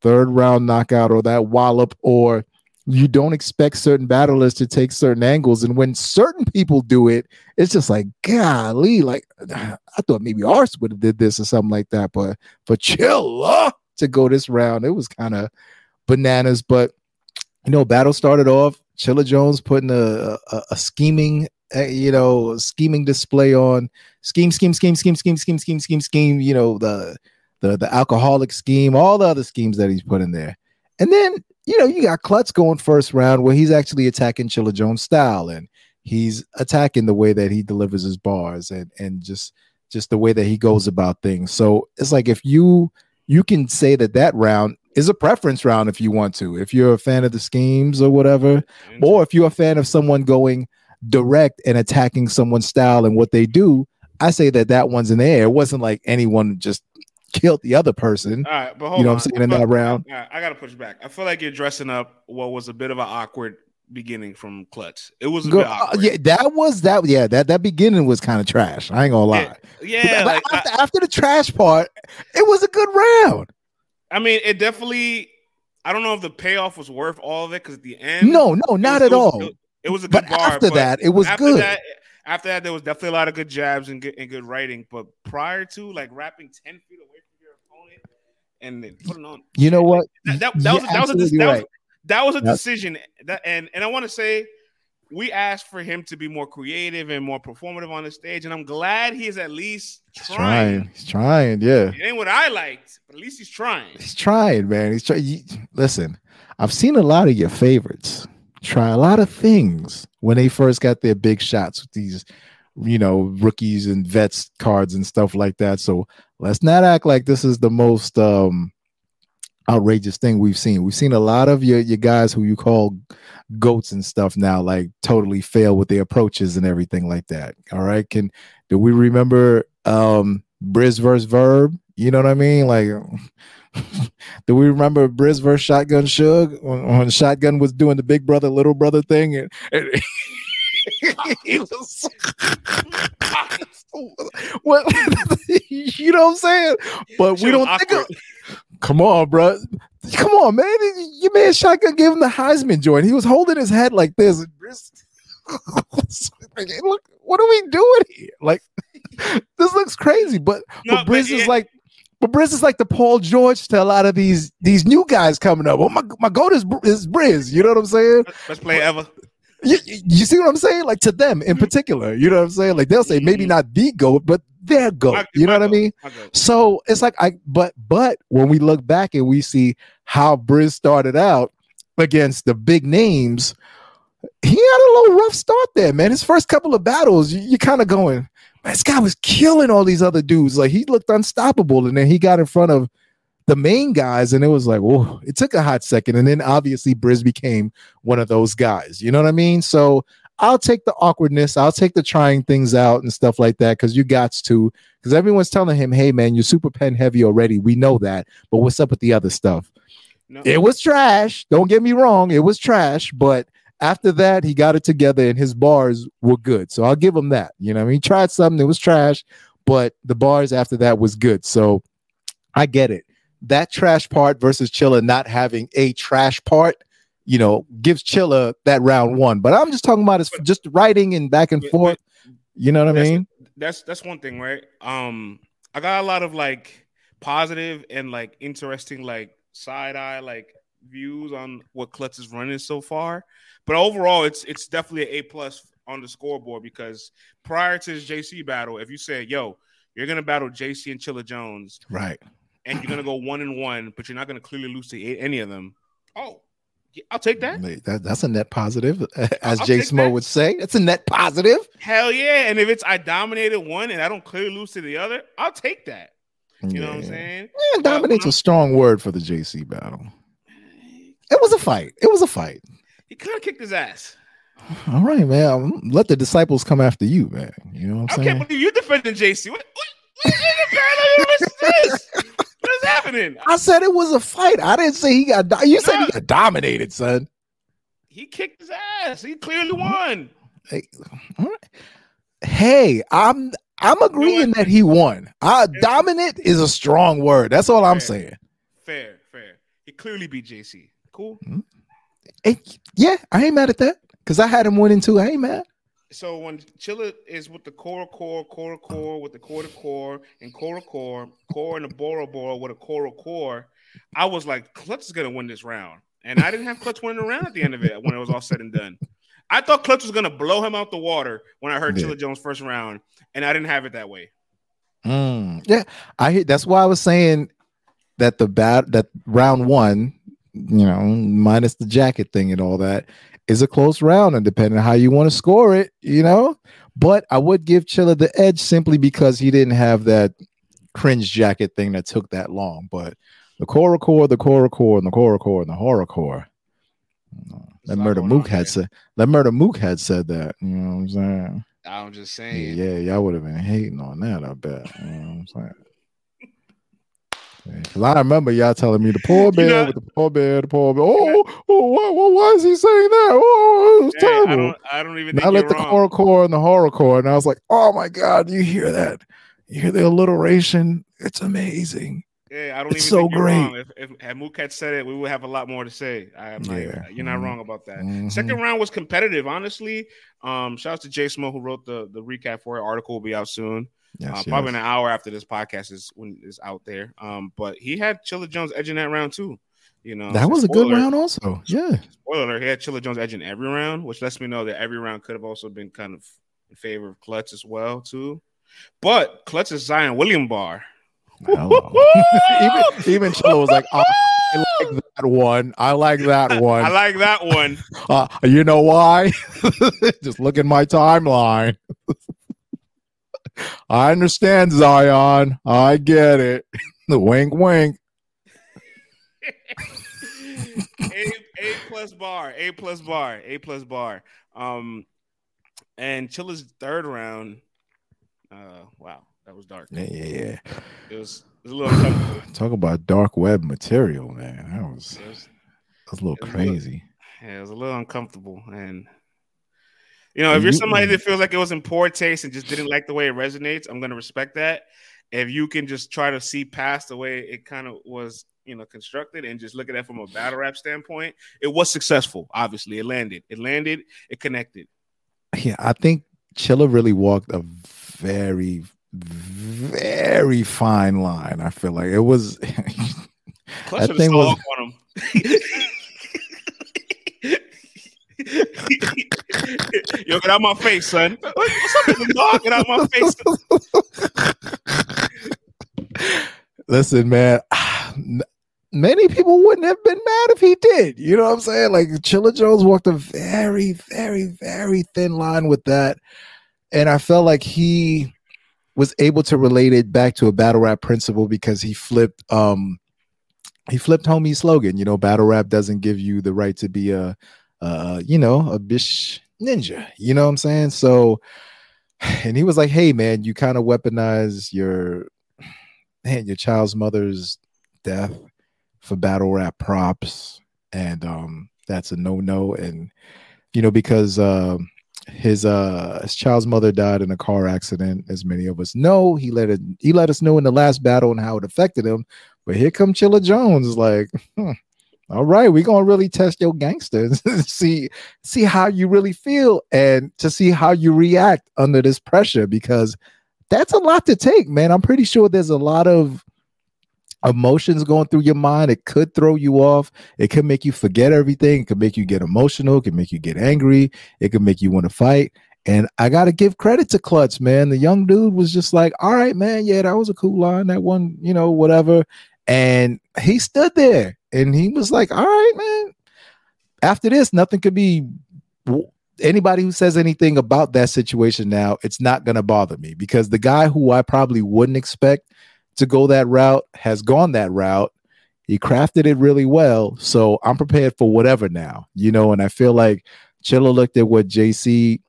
third round knockout or that wallop, or you don't expect certain battlers to take certain angles. And when certain people do it, it's just like, golly, like I thought maybe Arse would have did this or something like that. But for Chilla, to go this round. It was kind of bananas, but you know, battle started off. Chilla Jones putting a, a, a scheming, uh, you know, scheming display on scheme, scheme, scheme, scheme, scheme, scheme, scheme, scheme, scheme. You know, the the the alcoholic scheme, all the other schemes that he's put in there, and then you know, you got Klutz going first round where he's actually attacking Chilla Jones style and he's attacking the way that he delivers his bars and and just just the way that he goes about things. So it's like if you you can say that that round is a preference round if you want to. If you're a fan of the schemes or whatever, or if you're a fan of someone going direct and attacking someone's style and what they do, I say that that one's in the air. It wasn't like anyone just killed the other person. All right, but hold You know on. what I'm saying, in that round. Right, I gotta push back. I feel like you're dressing up what was a bit of an awkward beginning from Klutz. It was a Go- bit uh, yeah, that was that. Yeah, that that beginning was kind of trash. I ain't gonna lie. yeah. But like, I, after, after the trash part, it was a good round. I mean, it definitely. I don't know if the payoff was worth all of it because at the end, No, no, not at all. It, it was a But good bar. after but that, it was after good. That, after that, there was definitely a lot of good jabs and good and good writing. But prior to like wrapping ten feet away from your opponent and then putting on, You know what? that, that, that was that was a that was, that was a decision that and and I want to say we asked for him to be more creative and more performative on the stage, and I'm glad he is at least He's trying. trying. He's trying. Yeah. It ain't what I liked, but at least he's trying. He's trying, man. He's trying. Listen, I've seen a lot of your favorites try a lot of things when they first got their big shots with these, you know, rookies and vets cards and stuff like that. So let's not act like this is the most um outrageous thing we've seen. We've seen a lot of your your guys who you call goats and stuff now, like totally fail with their approaches and everything like that. All right. Can do we remember um Briz versus Verb? You know what I mean? Like do we remember Briz versus Shotgun Suge when, when Shotgun was doing the big brother, little brother thing? And, and he was what you know what I'm saying? But we don't think of, come on, bro. Come on, man. Your man Shotgun gave him the Heisman joint. He was holding his head like this. and Briz- Look, what are we doing here? Like, this looks crazy. But, No, but Briz is like, but Briz is like the Paul George to a lot of these these new guys coming up. Oh my, my goat is is Briz. You know what I'm saying? Best play ever. You, you see what I'm saying? Like to them in particular. You know what I'm saying? Like they'll say maybe Mhm. not the goat, but their goat. My- You know what I mean? So it's like I but but when we look back and we see how Briz started out against the big names, he had a little rough start there, man. His first couple of battles, you, you kind of going, man, this guy was killing all these other dudes. Like he looked unstoppable, and then he got in front of the main guys, and it was like, whoa, it took a hot second, and then obviously Briz became one of those guys. You know what I mean? So I'll take the awkwardness, I'll take the trying things out and stuff like that, because you got to, because everyone's telling him, hey man, you're super pen heavy already. We know that, but what's up with the other stuff? No, It was trash. Don't get me wrong, it was trash, but after that, he got it together and his bars were good. So I'll give him that. You know, I mean, he tried something, it was trash, but the bars after that was good. So I get it. That trash part versus Chilla not having a trash part, you know, gives Chilla that round one. But I'm just talking about his just writing and back and forth. You know what I mean? that's that's one thing, right? Um, I got a lot of like positive and like interesting like side eye like views on what Klutz is running so far, but overall, it's it's definitely an A plus on the scoreboard because prior to his JC battle, if you said, "Yo, you're gonna battle JC and Chilla Jones," Right. and you're gonna go one and one, but you're not gonna clearly lose to any of them. Oh, I'll take that. That, that's a net positive, as I'll Jay Smo would say. It's a net positive. Hell yeah! And if it's I dominated one and I don't clearly lose to the other, I'll take that. You know what I'm saying? Yeah, dominate's I'm- a strong word for the JC battle. It was a fight. It was a fight. He kind of kicked his ass. All right, man. Let the disciples come after you, man. You know what I I'm can't saying? believe you defending JC. What, what, what this? What is happening? I said it was a fight. I didn't say he got. Do- you said No. he got dominated, son. He kicked his ass. He clearly won. Hey, right. hey, I'm I'm agreeing that he won. Uh, dominant is a strong word. That's all I'm Fair. saying. Fair, fair. He clearly beat JC. Cool. Hey, yeah, I ain't mad at that because I had him winning too. I ain't mad. So when Chilla is with the core core, core core, with the core to core, and core to core, core and the Bora Bora with a core core, I was like, Klutz is gonna win this round. And I didn't have Klutz winning the round at the end of it when it was all said and done. I thought Klutz was gonna blow him out the water when I heard Yeah. Chilla Jones first round, and I didn't have it that way. Mm, yeah, I that's why I was saying that the bat that round one, you know, minus the jacket thing and all that, is a close round, and depending on how you want to score it, you know. But I would give Chilla the edge simply because he didn't have that cringe jacket thing that took that long. But the core core, the core core, and the core core, and the horror core. that murder mook had said that murder mook had said that. You know what I'm saying? I'm just saying. Yeah, yeah y'all would have been hating on that. I bet. You know what I'm saying? Because I remember y'all telling me the poor bear you know, with the poor bear, the poor bear. Oh, oh why, why, is he saying that? Oh, it was hey, terrible. I don't, I don't even. I let the wrong. core and the horror core, and I was like, oh my god, you hear that? You hear the alliteration? It's amazing. Yeah, I don't it's even so great. If, if had Mook had said it, we would have a lot more to say. I'm yeah. you're not mm-hmm. wrong about that. Mm-hmm. Second round was competitive, honestly. Um, shout out to Jay Smo who wrote the the recap for it. Article will be out soon. Yes, uh, yes. Probably an hour after this podcast is when is out there. Um, but he had Chilla Jones edging that round too. You know, that was a good round, also. Yeah. Spoiler alert, he had Chilla Jones edging every round, which lets me know that every round could have also been kind of in favor of Klutz as well, too. But Klutz is Zion William bar. even even Chilla was like, oh, I like that one. I like that one. I like that one. Uh, you know why? Just look at my timeline. I understand, Zion. I get it. The wink, wink. a, a plus bar, A plus bar, A plus bar. Um, and Chilla's third round. Uh, wow, that was dark. Yeah, yeah, yeah. It was, it was a little Talk about dark web material, man. That was, it was, that was a little crazy. A little, yeah, it was a little uncomfortable, and you know, if you're somebody that feels like it was in poor taste and just didn't like the way it resonates, I'm gonna respect that. If you can just try to see past the way it kind of was, you know, constructed and just look at that from a battle rap standpoint, it was successful. Obviously, it landed. It landed. It connected. Yeah, I think Chilla really walked a very, very fine line. I feel like it was. that thing was. Yo, get out my face, son. What's up with the dog? Get out my face. Listen, man. Many people wouldn't have been mad if he did. You know what I'm saying? Like Chilla Jones walked a very, very, very thin line with that. And I felt like he was able to relate it back to a battle rap principle because he flipped um he flipped homie's slogan, you know, battle rap doesn't give you the right to be a uh, you know, a bish ninja. You know what I'm saying? So, and he was like, "Hey, man, you kind of weaponize your man, your child's mother's death for battle rap props, and um, that's a no no. And you know, because um, his uh his child's mother died in a car accident, as many of us know. He let it he let us know in the last battle and how it affected him. But here come Chilla Jones, like, hmm, all right, we're gonna really test your gangsters, see see how you really feel, and to see how you react under this pressure because that's a lot to take, man. I'm pretty sure there's a lot of emotions going through your mind. It could throw you off. It could make you forget everything. It could make you get emotional. It could make you get angry. It could make you want to fight. And I got to give credit to Klutz, man. The young dude was just like, all right, man. Yeah, that was a cool line. That one, you know, whatever. And he stood there and he was like, all right, man. After this, nothing could be anybody who says anything about that situation now, it's not going to bother me because the guy who I probably wouldn't expect to go that route has gone that route. He crafted it really well. So I'm prepared for whatever now, you know. And I feel like Chilla looked at what JC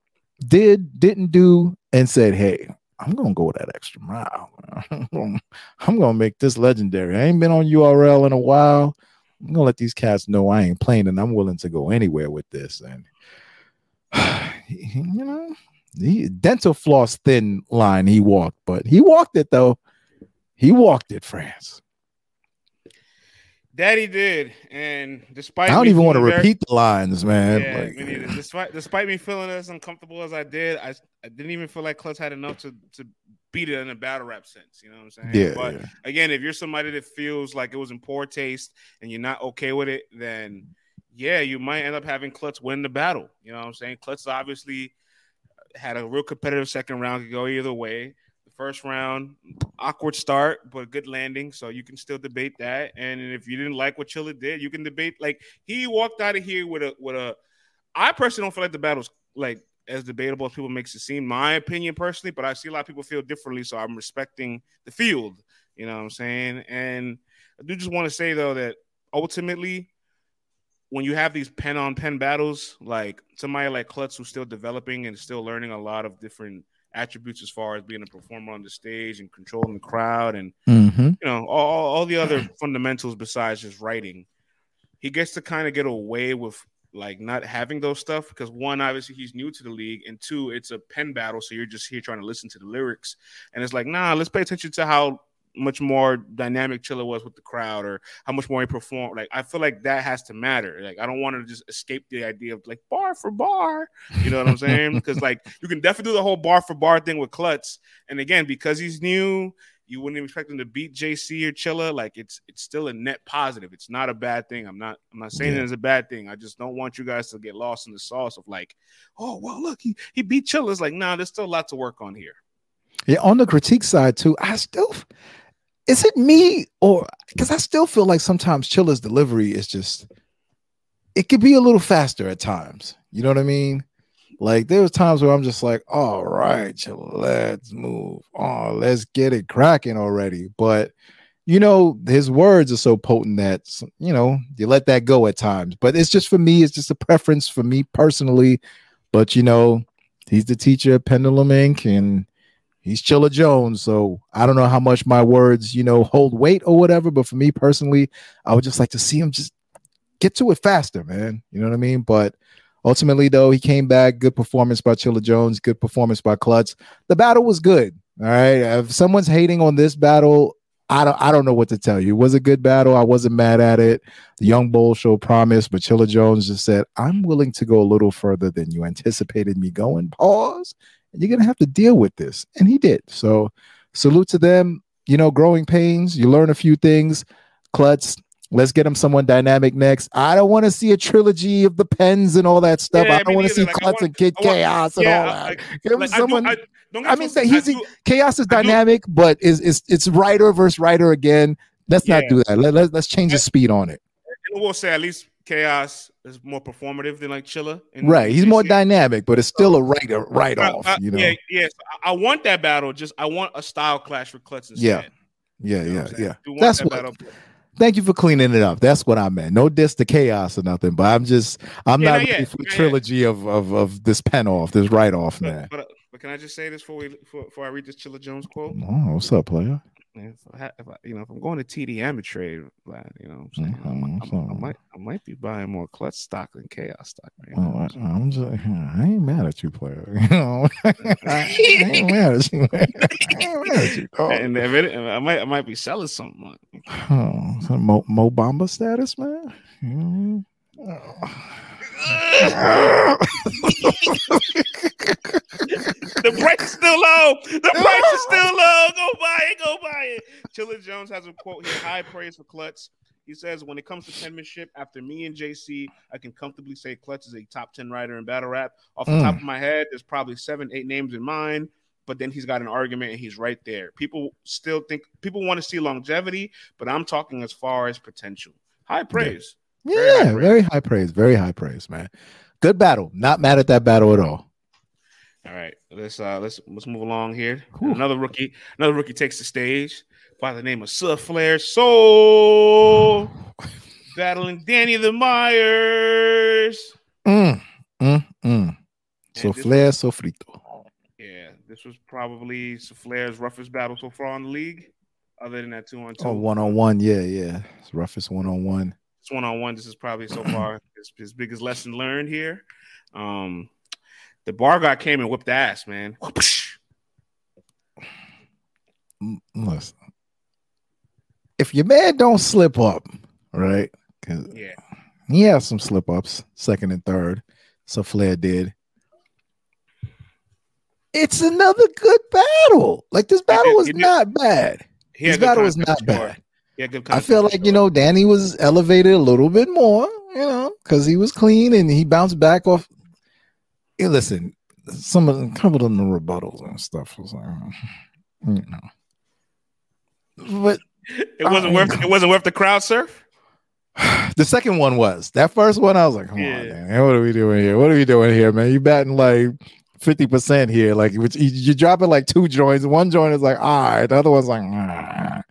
did, didn't do, and said, Hey, I'm gonna go that extra mile. I'm gonna make this legendary. I ain't been on URL in a while. I'm gonna let these cats know I ain't playing and I'm willing to go anywhere with this. And you know, the dental floss thin line he walked, but he walked it though. He walked it, France. Daddy did, and despite I don't even want to very, repeat the lines, man. Yeah, like, me. Despite despite me feeling as uncomfortable as I did, I, I didn't even feel like Klutz had enough to to beat it in a battle rap sense. You know what I'm saying? Yeah. But yeah. again, if you're somebody that feels like it was in poor taste and you're not okay with it, then yeah, you might end up having Klutz win the battle. You know what I'm saying? Klutz obviously uh, had a real competitive second round, could go either way. The First round, awkward start, but good landing. So you can still debate that. And if you didn't like what Chilla did, you can debate. Like he walked out of here with a with a. I personally don't feel like the battle's like as debatable as people makes it seem. My opinion personally, but I see a lot of people feel differently. So I'm respecting the field. You know what I'm saying? And I do just want to say though that ultimately, when you have these pen on pen battles, like somebody like Klutz who's still developing and still learning a lot of different attributes as far as being a performer on the stage and controlling the crowd and Mm-hmm. you know all, all the other fundamentals besides just writing he gets to kind of get away with like not having those stuff because one obviously he's new to the league and two it's a pen battle so you're just here trying to listen to the lyrics. And it's like nah let's pay attention to how much more dynamic Chilla was with the crowd or how much more he performed. Like I feel like that has to matter. Like I don't want to just escape the idea of like bar for bar you know what I'm saying? Because like you can definitely do the whole bar for bar thing with Klutz. And again because he's new you wouldn't even expect him to beat JC or Chilla. Like it's it's still a net positive. It's not a bad thing. I'm not I'm not saying Yeah. it's a bad thing. I just don't want you guys to get lost in the sauce of like, oh well, look, he, he beat Chilla. It's like, nah, there's still a lot to work on here. Yeah, on the critique side too, I still is it me or because I still feel like sometimes Chilla's delivery is just it could be a little faster at times. You know what I mean? Like there was times where I'm just like, all right, let's move. Oh, let's get it cracking already. But you know, his words are so potent that you know you let that go at times. But it's just for me, it's just a preference for me personally. But you know, he's the teacher at Pendulum Inc. and he's Chilla Jones. So I don't know how much my words, you know, hold weight or whatever. But for me personally, I would just like to see him just get to it faster, man. You know what I mean? But ultimately, though, he came back. Good performance by Chilla Jones. Good performance by Klutz. The battle was good. All right. If someone's hating on this battle, I don't I don't know what to tell you. It was a good battle. I wasn't mad at it. The Young Bull showed promise, but Chilla Jones just said, I'm willing to go a little further than you anticipated me going. Pause. And you're gonna have to deal with this. And he did. So salute to them. You know, growing pains. You learn a few things. Klutz, let's get him someone dynamic next. I don't want to see a trilogy of the pens and all that stuff. Yeah, I don't want to see Like, I Klutz and Kid want- Chaos and yeah, all that. Give him Like, someone. I- don't get I mean, twisted. he's I do- Chaos is dynamic, but is is it's writer versus writer again. Let's not do that. Let, let, let's change the speed on it. and we'll say at least Chaos is more performative than like Chilla. in- Right. He's more dynamic, but it's still a writer right Uh, off. You know. Yeah, yes. I, I want that battle. Just I want a style clash for Klutz instead. Yeah. Yeah, You know yeah, what I'm saying? yeah. That's that what. battle. Thank you for cleaning it up. That's what I meant. No diss to chaos or nothing, but I'm just I'm Yeah, not no, ready for yeah. trilogy of of of this pen off, this write off, man. But, but, but can I just say this before we before, before I read this Chilla Jones quote? Oh, what's up, player? If I, if I, you know, if I'm going to TD Ameritrade, like, you know, I'm saying I, Mhm, might, I, I might, I might be buying more Klutz stock than chaos stock, man. Oh, I, I'm just, I ain't mad at you, player. You know, I ain't mad at you. Man. I ain't mad at you. dog. and if it, I might, I might be selling something. Oh, some Mo, Mo Bamba status, man. You know I mean? The price is still low. The price is still low. Go buy it. Go buy it. Chilla Jones has a quote here: "High praise for Klutz." He says, "When it comes to penmanship, after me and JC, I can comfortably say Klutz is a top ten writer in battle rap. Off the Mm. top of my head, there's probably seven, eight names in mind." But then he's got an argument and he's right there. People still think people want to see longevity, but I'm talking as far as potential. High praise. Very high Yeah, very high praise. Very high praise, man. Good battle. Not mad at that battle at all. All right, let's uh let's let's move along here. Another rookie, another rookie takes the stage by the name of Sir Flair Soul, battling Danny the Myers. Mm, mm, mm. So Flair, so frito. Yeah, this was probably Flair's roughest battle so far in the league, other than that two on two. Oh, one on one. Yeah, yeah. It's roughest one on one. This one on one, this is probably so far his, his biggest lesson learned here. Um, the bar guy came and whipped ass, man. Mm, Listen, if your man don't slip up, right? Yeah, he has some slip ups, second and third. Saflare did. It's another good battle. Like this battle was not bad. This battle was not bad. Had good I feel like you know Danny was elevated a little bit more, you know, because he was clean and he bounced back off. Hey, listen, some of them covered on the rebuttals and stuff was like, you know, but It wasn't I- worth it wasn't worth the crowd surf. the second one was that first one. I was like, come Yeah. on, man, what are we doing here? What are we doing here, man? You batting like fifty percent here, like which you, you dropping like two joints. One joint is like, all right, the other one's like, ah.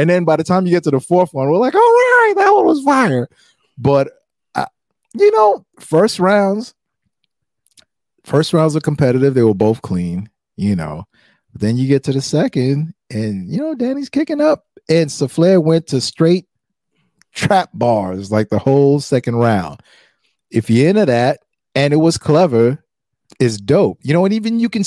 And then by the time you get to the fourth one, we're like, oh, all right, that one was fire. But I, you know, first rounds, first rounds are competitive. They were both clean, you know. But then you get to the second, and you know, Danny's kicking up, and Saflare went to straight trap bars like the whole second round. If you're into that, and it was clever, is dope. You know, and even you can,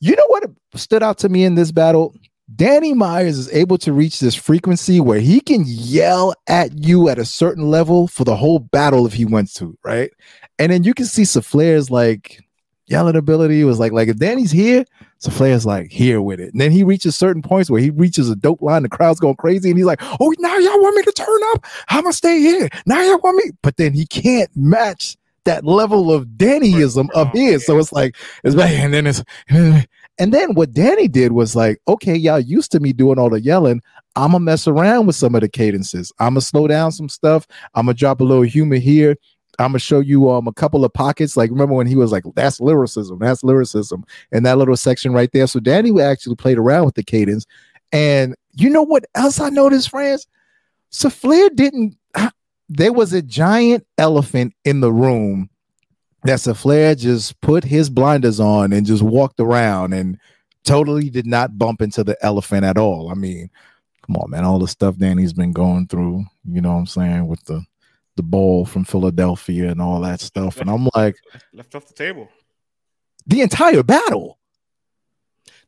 you know what stood out to me in this battle? Danny Myers is able to reach this frequency where he can yell at you at a certain level for the whole battle if he wants to, right? And then you can see Saflare's like yelling ability was like, like if Danny's here, Saflare's like here with it. And then he reaches certain points where he reaches a dope line, the crowd's going crazy, and he's like, Oh, now y'all want me to turn up? I'm gonna stay here. Now y'all want me, but then he can't match that level of Dannyism of his. So it's like it's like, and then it's and then what Danny did was like, okay, y'all used to me doing all the yelling. I'm gonna mess around with some of the cadences. I'm gonna slow down some stuff. I'm gonna drop a little humor here. I'm gonna show you um a couple of pockets. Like remember when he was like, "That's lyricism. That's lyricism," and that little section right there. So Danny actually played around with the cadence. And you know what else I noticed, friends? Saflare didn't. There was a giant elephant in the room that Flair just put his blinders on and just walked around and totally did not bump into the elephant at all. I mean, come on, man, all the stuff Danny's been going through, you know what I'm saying, with the the ball from Philadelphia and all that stuff. And I'm like, left off the table. The entire battle.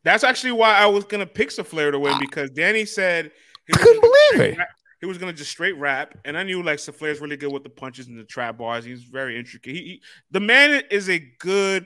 That's actually why I was gonna pick Flair to win ah. because Danny said I couldn't believe it. He was gonna just straight rap, and I knew like Flair's really good with the punches and the trap bars. He's very intricate. He, he the man is a good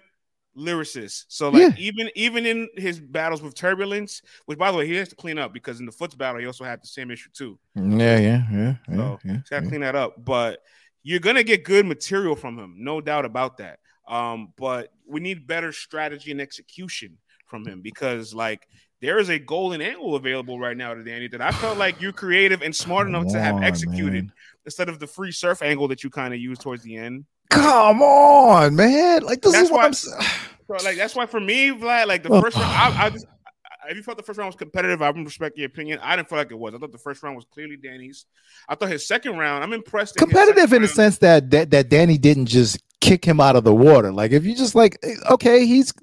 lyricist. So like yeah. even even in his battles with turbulence, which by the way he has to clean up because in the Foots battle he also had the same issue too. Yeah, yeah, yeah. So yeah, he's got to yeah. clean that up. But you're gonna get good material from him, no doubt about that. Um, but we need better strategy and execution from him because like there is a golden angle available right now to Danny that I felt like you're creative and smart enough to have executed man. instead of the free surf angle that you kind of used towards the end. Come on, man! Like this that's is what I'm saying. So, like that's why for me, Vlad, like the first round, I, I just if you felt the first round was competitive, I respect your opinion. I didn't feel like it was. I thought the first round was clearly Danny's. I thought his second round, I'm impressed. Competitive in the sense that, that that Danny didn't just kick him out of the water. Like if you just like, okay, he's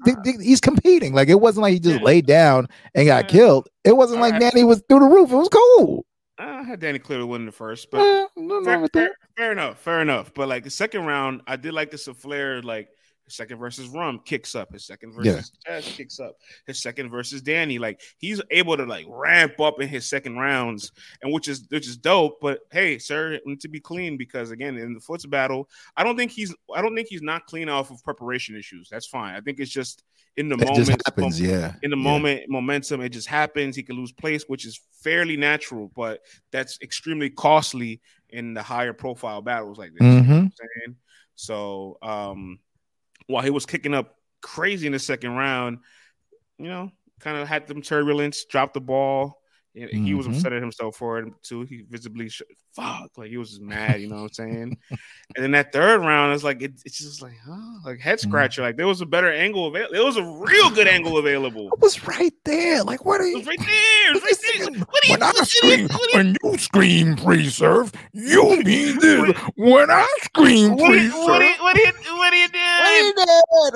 he's competing. Like it wasn't like he just yeah. laid down and got yeah. killed. It wasn't like. Danny was through the roof. It was cool. I had Danny clearly winning the first, but uh, fair, fair, fair, enough, fair enough. But like the second round, I did like the Flair like his second versus Rum kicks up. His second versus yeah. Taz kicks up. His second versus Danny. Like he's able to like ramp up in his second rounds, and which is which is dope. But hey, sir, need to be clean because again, in the Foots battle, I don't think he's I don't think he's not clean off of preparation issues. That's fine. I think it's just in the it moment. happens, yeah. In the yeah. moment, momentum, it just happens. He can lose place, which is fairly natural, but that's extremely costly in the higher profile battles like this. Mm-hmm. You know mm-hmm. So um while he was kicking up crazy in the second round, you know, kind of had them turbulence, dropped the ball. Mm-hmm. He was mm-hmm. upset at himself for it too. He visibly sh- fuck like he was just mad, you know what I'm saying? and then that third round is like it, it's just like huh, like head mm-hmm. scratcher. Mm-hmm. Like there was a better angle available. It was a real good angle available. It was right there. Like what are you? It was right there. It was right there. What are you, when I scream, when you scream pre-surf, you mean this. when I scream pre-surf, what, are you, what, are you, doing? what are you doing?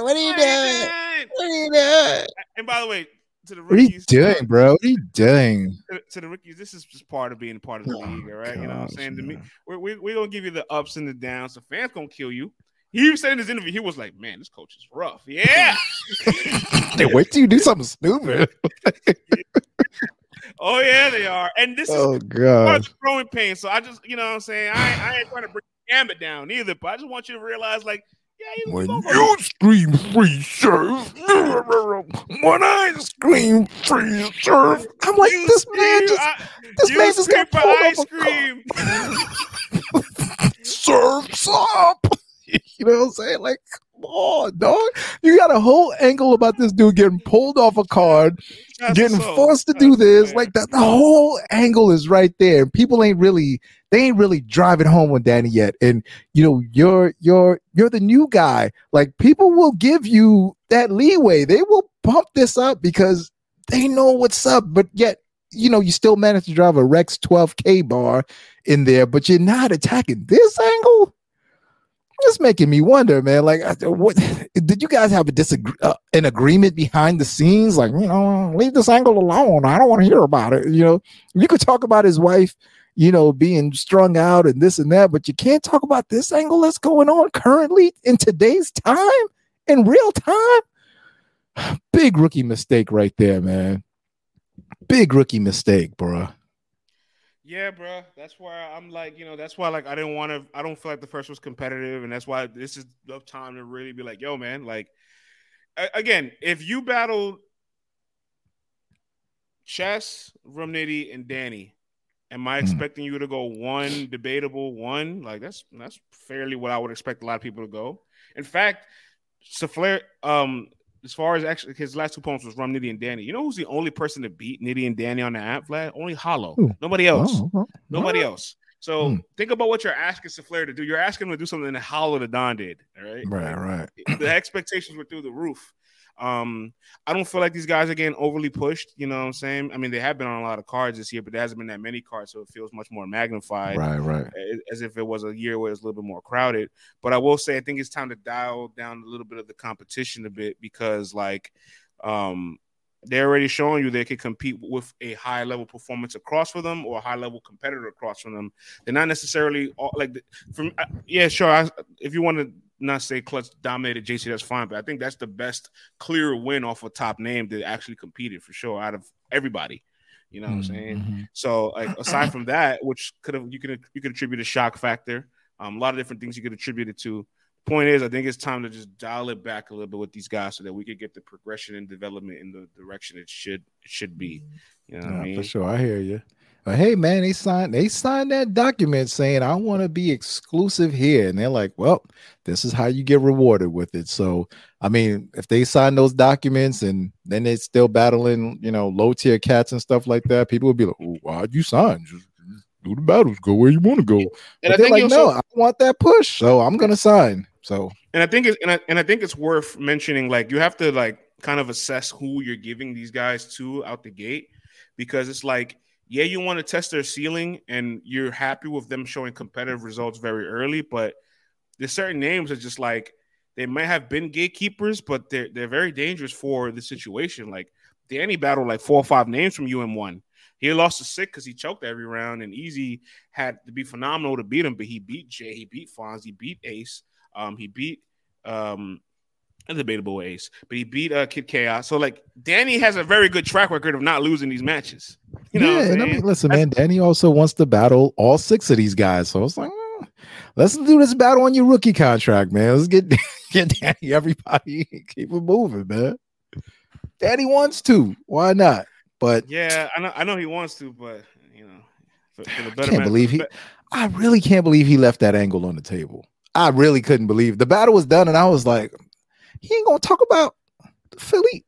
What are you doing? What are you doing? And by the way, to the rookies. What are you doing, bro? What are you doing? To, to, the rookies, this is just part of being part of the oh, league, right? you know what I'm saying? Man. To me, we're, we're, we're, gonna give you the ups and the downs. The fans gonna kill you. He said in his interview, he was like, "Man, this coach is rough." Yeah. they wait till you do something stupid. oh yeah, they are. And this is oh, is God. part of the growing pain. So I just, you know, what I'm saying, I, I ain't trying to bring the gamut down either, but I just want you to realize, like when you scream free surf, when I scream free surf, I'm like, you this man just, I, this man just got pulled ice cream. Surfs up. You know what I'm saying? Like, on, dog. You got a whole angle about this dude getting pulled off a card, That's getting so, forced to do this. Like that, the whole angle is right there. People ain't really they ain't really driving home with Danny yet. And you know, you're you're you're the new guy. Like people will give you that leeway. They will pump this up because they know what's up, but yet you know, you still manage to drive a Rex 12K bar in there, but you're not attacking this angle. It's making me wonder, man. Like, what did you guys have a disagree uh, an agreement behind the scenes? Like, you know, leave this angle alone. I don't want to hear about it. You know, you could talk about his wife, you know, being strung out and this and that, but you can't talk about this angle that's going on currently in today's time in real time. Big rookie mistake right there, man. Big rookie mistake, bro. Yeah, bro. That's why I'm like, you know, that's why like I didn't want to. I don't feel like the first was competitive, and that's why this is the time to really be like, yo, man. Like, again, if you battled Chess, Rum Nitty, and Danny, am I mm. expecting you to go one debatable one? Like that's that's fairly what I would expect a lot of people to go. In fact, Saflare, um, as far as actually his last two poems was Rum Nitty and Danny. You know who's the only person to beat Nitty and Danny on the app, Vlad? Only Hollow. Ooh. Nobody else. Oh, Nobody else. So hmm. think about what you're asking Saflare to do. You're asking him to do something that Hollow the Don did. All right. Right, right. The expectations were through the roof. Um, I don't feel like these guys are getting overly pushed. You know what I'm saying? I mean, they have been on a lot of cards this year, but there hasn't been that many cards, so it feels much more magnified. Right, right. As if it was a year where it's a little bit more crowded. But I will say, I think it's time to dial down a little bit of the competition a bit because, like, um, they're already showing you they can compete with a high level performance across for them or a high level competitor across from them. They're not necessarily all, like from uh, yeah, sure. I, if you want to not say Klutz dominated JC, that's fine. But I think that's the best clear win off a top name that actually competed for sure out of everybody. You know what mm-hmm. I'm saying? Mm-hmm. So like aside from that, which could have you could you could attribute a shock factor, um, a lot of different things you could attribute it to. Point is, I think it's time to just dial it back a little bit with these guys so that we could get the progression and development in the direction it should it should be. You know, yeah, I mean? for sure. I hear you. But hey, man, they signed they signed that document saying I want to be exclusive here, and they're like, well, this is how you get rewarded with it. So, I mean, if they sign those documents and then they're still battling, you know, low tier cats and stuff like that, people would be like, oh, why'd you sign? Just do the battles, go where you want to go. And but I they're like, no, I want that push, so I'm gonna sign. So, and I think it's and I, and I think it's worth mentioning, like, you have to like kind of assess who you're giving these guys to out the gate because it's like yeah, you want to test their ceiling and you're happy with them showing competitive results very early, but there's certain names that just like they might have been gatekeepers, but they're they're very dangerous for the situation. Like Danny battled like four or five names from UM1. He lost to sick because he choked every round, and Eazy had to be phenomenal to beat him, but he beat Jay, he beat Fonz, he beat Ace, um, he beat um a debatable ace, but he beat uh, Kid Chaos. So like Danny has a very good track record of not losing these matches. You know yeah, and I mean, listen, man, Danny also wants to battle all six of these guys. So it's like, eh, let's do this battle on your rookie contract, man. Let's get get Danny everybody keep it moving, man. Danny wants to. Why not? But yeah, I know I know he wants to, but you know, for, for the I can't believe he. I really can't believe he left that angle on the table. I really couldn't believe the battle was done, and I was like, he ain't gonna talk about the Philly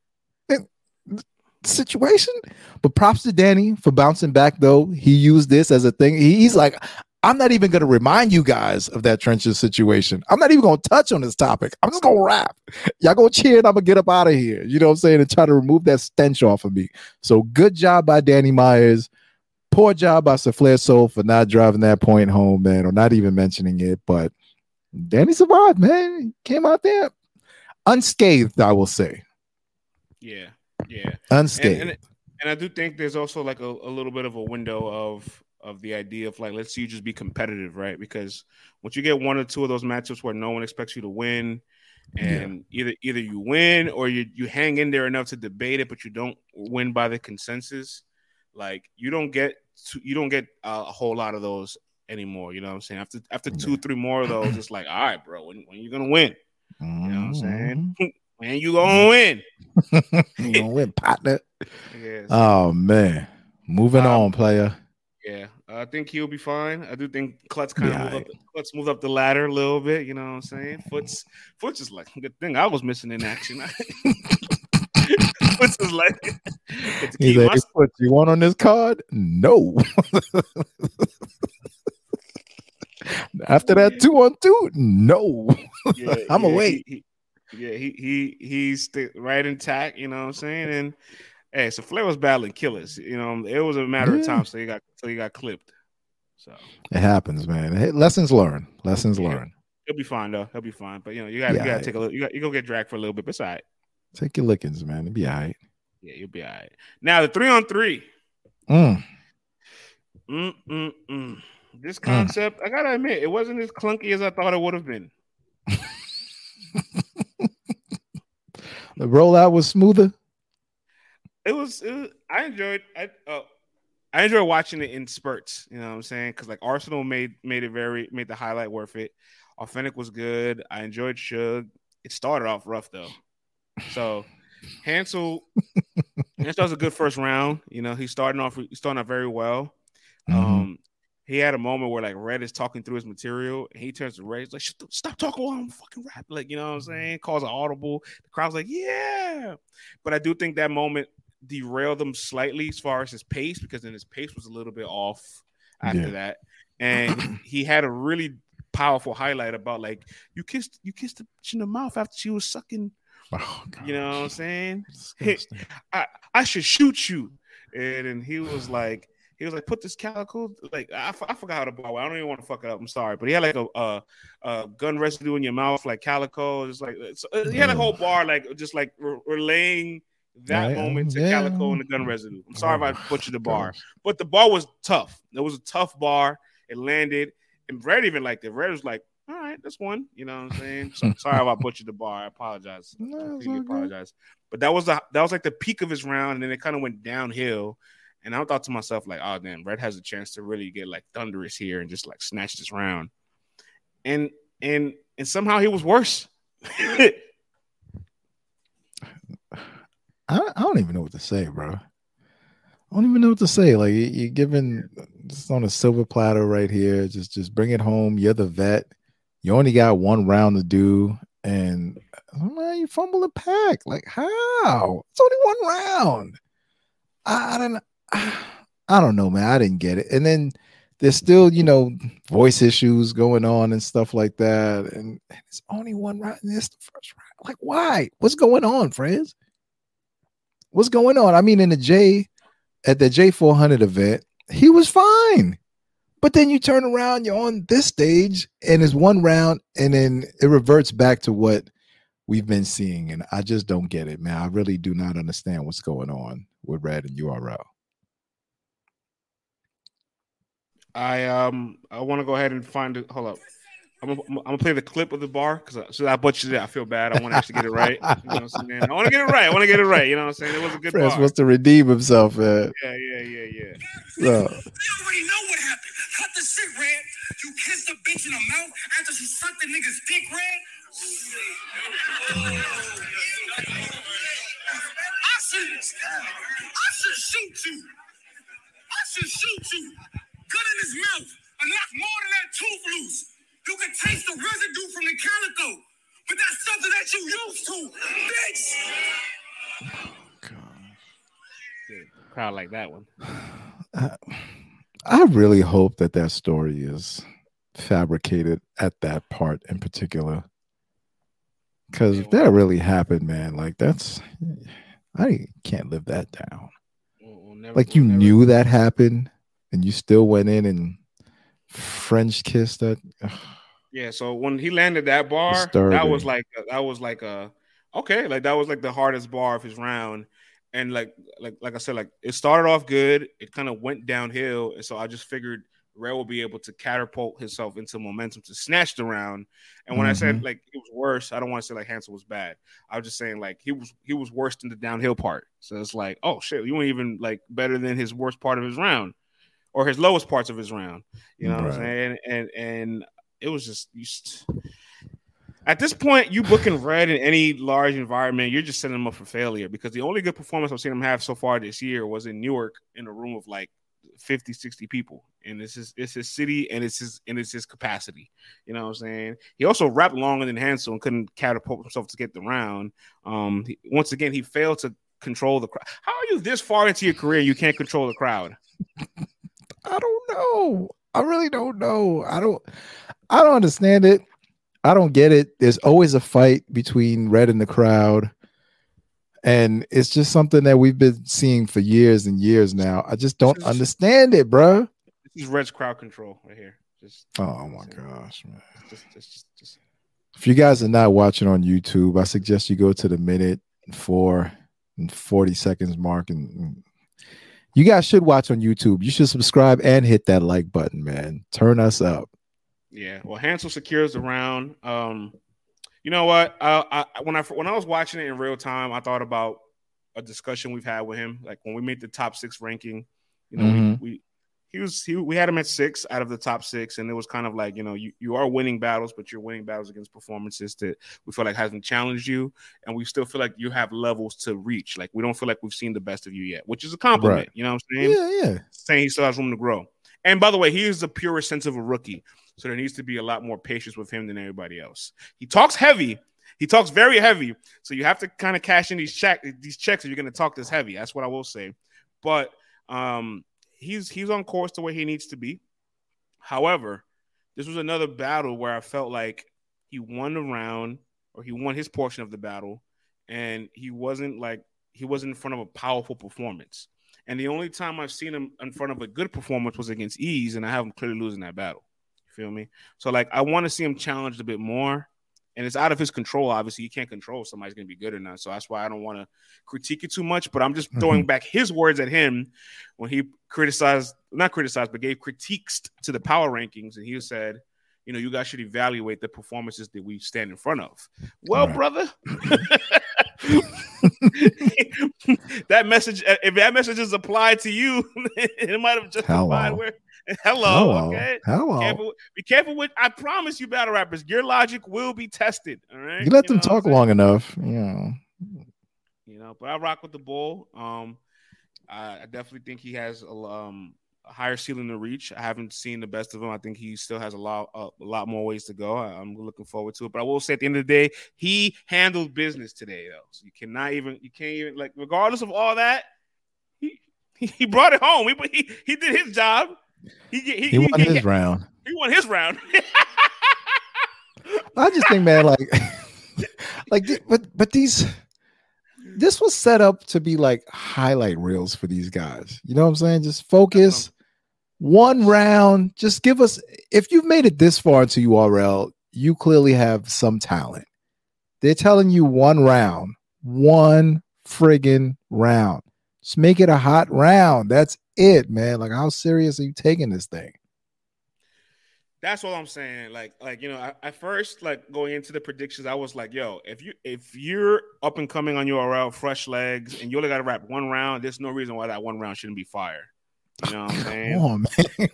situation. But props to Danny for bouncing back, though. He used this as a thing. He's like, I'm not even going to remind you guys of that trenches situation. I'm not even going to touch on this topic. I'm just going to rap. Y'all go cheer and I'm going to get up out of here. You know what I'm saying? And try to remove that stench off of me. So good job by Danny Myers. Poor job by Saflare Sole for not driving that point home, man, or not even mentioning it. But Danny survived, man. Came out there unscathed, I will say. Yeah, yeah, unscathed. And, and, and I do think there's also like a, a, little bit of a window of of the idea of like let's see you just be competitive, right? Because once you get one or two of those matchups where no one expects you to win, and yeah. either either you win or you you hang in there enough to debate it, but you don't win by the consensus. Like you don't get to, you don't get a, a whole lot of those anymore. You know what I'm saying? After after two, three more of those, it's like, all right, bro, when, when you gonna win? You know what I'm saying? Mm-hmm. Man, you gonna win. you gonna win, partner. Yeah, oh man. Moving um, on, player. Yeah, I think he'll be fine. I do think Klutz kind of yeah, moved up, the, Klutz moved up the ladder a little bit. You know what I'm saying? Foot's Foot's is like good thing I was missing in action. Foot's is like, He's like Foot, you want on this card? No. After that two on two, no. Yeah, I'm yeah, away. He, he, yeah, he he he's st- right intact. You know what I'm saying? And hey, so Flair was battling killers. You know, it was a matter yeah. of time. So he got so he got clipped. So it happens, man. Hey, lessons learned. Lessons learned. He'll be fine though. He'll be fine. But you know, you got you got to take a look. You got you go get dragged for a little bit. But it's all right. Take your lickings, man. It'll be all right. Yeah, you'll be all right. Now the three on three. Mm. Mm, mm, mm. This concept, mm. I gotta admit, it wasn't as clunky as I thought it would have been. the rollout was smoother. It was. It was I enjoyed. I uh, I enjoy watching it in spurts. You know what I'm saying? Because like Arsonal made made it very made the highlight worth it. Awthenic was good. I enjoyed Suge. It started off rough though. So Hansel, Hansel was a good first round. You know, he's starting off he's starting off very well. Mm-hmm. Um, he had a moment where like Red is talking through his material, and he turns to Red, he's like, "Stop talking while I'm fucking rap." Like, you know what I'm saying? Calls an audible. The crowd's like, "Yeah," but I do think that moment derailed them slightly as far as his pace because then his pace was a little bit off after yeah. that, and he had a really powerful highlight about like you kissed you kissed the bitch in the mouth after she was sucking. Oh, you know what I'm saying? I, I should shoot you. And, and he was like, he was like, put this calico. Like I, I forgot how to blow. I don't even want to fuck it up. I'm sorry, but he had like a, a, a gun residue in your mouth, like calico. Just like so uh, he had a whole bar, like just like re- relaying that right. moment to yeah. Calico and the gun residue. I'm sorry oh, if I butchered the bar, gosh. but the bar was tough. It was a tough bar. It landed, and Red even liked it. Red was like, "All right, that's one." You know what I'm saying? So, sorry if I butchered the bar. I apologize. No, I apologize. But that was the that was like the peak of his round, and then it kind of went downhill. And I thought to myself, like, "Oh damn, Red has a chance to really get like thunderous here and just like snatch this round." And and and somehow he was worse. I, I don't even know what to say, bro. I don't even know what to say. Like you're giving just on a silver platter right here. Just just bring it home. You're the vet. You only got one round to do, and oh, man, you fumble the pack. Like how? It's only one round. I, I don't. I don't know, man. I didn't get it. And then there's still, you know, voice issues going on and stuff like that. And, and it's only one round. And it's the first round. Like, why? What's going on, friends? What's going on? I mean, in the J at the J400 event, he was fine. But then you turn around, you're on this stage, and it's one round, and then it reverts back to what we've been seeing. And I just don't get it, man. I really do not understand what's going on with Red and URL. I um I want to go ahead and find it. Hold up. I'm gonna, I'm gonna play the clip of the bar because so I butchered it. I feel bad. I want to actually get it right. You know what I'm saying? I want to get it right. I want to get it right. You know what I'm saying? It was a good Prince bar. wants to redeem himself, man. Yeah, yeah, yeah, yeah. So. You already know what happened. Cut the shit, Red. You kissed a bitch in the mouth after she sucked the nigga's dick, Red. I should, I should shoot you. I should shoot you. Cut in his mouth and knock more than that tooth loose. You can taste the residue from the calico, but that's something that you used to, bitch. Oh, gosh. Crowd like that one. I really hope that that story is fabricated at that part in particular. Because if that really happened, man, like that's, I can't live that down. We'll never, like you we'll knew that happened and you still went in and French kissed that. Yeah, so when he landed that bar, Disturbing. that was like that was like a okay, like that was like the hardest bar of his round. And like like like I said, like it started off good, it kind of went downhill, and so I just figured Ray will be able to catapult himself into momentum to snatch the round. And when mm-hmm. I said mm-hmm. like it was worse, I don't want to say like Hansel was bad. I was just saying like he was he was worse than the downhill part. So it's like, oh shit, you weren't even like better than his worst part of his round or his lowest parts of his round. You know right. what I'm saying? And and it was just you. At this point, you booking Red in any large environment, you're just setting him up for failure because the only good performance I've seen him have so far this year was in Newark in a room of like 50, 60 people. And it's his it's his city and it's his and it's his capacity. You know what I'm saying? He also rapped longer than Hansel and couldn't catapult himself to get the round. Um he, once again, he failed to control the crowd. How are you this far into your career and you can't control the crowd? I don't know. I really don't know. I don't I don't understand it. I don't get it. There's always a fight between Red and the crowd. And it's just something that we've been seeing for years and years now. I just don't understand it, bro. This is Red's crowd control right here. Just Oh my Just- gosh, man. just just just, If you guys are not watching on YouTube, I suggest you go to the minute and four and 40 seconds mark and you guys should watch on YouTube. You should subscribe and hit that like button, man. Turn us up. Yeah, well, Hansel secures the round. Um, you know what? Uh, I when I when I was watching it in real time, I thought about a discussion we've had with him, like when we made the top six ranking. You know, Mhm. we, we he was he we had him at six out of the top six, and it was kind of like you know you you are winning battles, but you're winning battles against performances that we feel like hasn't challenged you, and we still feel like you have levels to reach. Like we don't feel like we've seen the best of you yet, which is a compliment. Right. You know what I'm saying? Yeah, yeah. saying he still has room to grow. And by the way, he is the purest sense of a rookie. So there needs to be a lot more patience with him than everybody else. He talks heavy. He talks very heavy. So you have to kind of cash in these check these checks if you're going to talk this heavy. That's what I will say. But um he's he's on course to where he needs to be. However, this was another battle where I felt like he won the round or he won his portion of the battle and he wasn't like he wasn't in front of a powerful performance. And the only time I've seen him in front of a good performance was against Eaze, and I have him clearly losing that battle. You feel me? So like I want to see him challenged a bit more. And it's out of his control. Obviously, you can't control if somebody's gonna be good or not. So that's why I don't want to critique it too much. But I'm just mm-hmm. throwing back his words at him when he criticized, not criticized, but gave critiques to the power rankings, and he said, you know, you guys should evaluate the performances that we stand in front of. Well, Right. brother, that message, if that message is applied to you, it might have just applied where. Hello, Hello. okay. Hello. Careful, be careful with. I promise you, battle rappers, your logic will be tested. All right, You let them what I'm talk long enough. You know. you know. But I rock with the bull. Um, I, I definitely think he has a, um, a higher ceiling to reach. I haven't seen the best of him. I think he still has a lot, a, a lot more ways to go. I, I'm looking forward to it. But I will say, at the end of the day, he handled business today, though. So you cannot even, you can't even like, regardless of all that, he he brought it home. He he, he did his job. He he, He won his round. he won his round. I just think, man, like, like, but but these, this was set up to be like highlight reels for these guys. You know what I'm saying? Just focus, one round. Just give us. If you've made it this far into URL, you clearly have some talent. They're telling you one round, one friggin' round. Just make it a hot round. That's it, man. Like, how serious are you taking this thing? That's what I'm saying. Like, like you know, I, at first, like going into the predictions, I was like, "Yo, if you if you're up and coming on URL, fresh legs, and you only got to wrap one round, there's no reason why that one round shouldn't be fire." You know what I'm saying? Come on,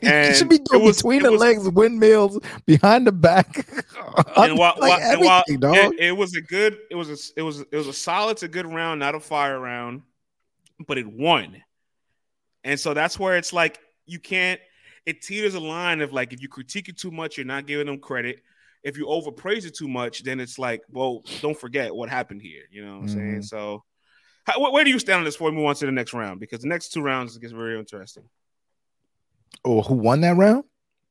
man. you should be doing was- between the was- legs, windmills, behind the back. And while, like while, and while everything, dog. it, it was a good, it was a, it was it was a solid to good round, not a fire round, but it won. And so that's where it's like you can't. It teeters a line of like if you critique it too much, you're not giving them credit. If you overpraise it too much, then it's like, well, don't forget what happened here. You know what I'm saying? Mhm. So, how, where, do you stand on this before we move on to the next round? Because the next two rounds gets very interesting. oh, who won that round?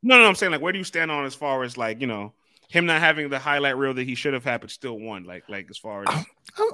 No, no, I'm saying like, where do you stand on as far as like you know him not having the highlight reel that he should have had, but still won? Like, like as far as Um,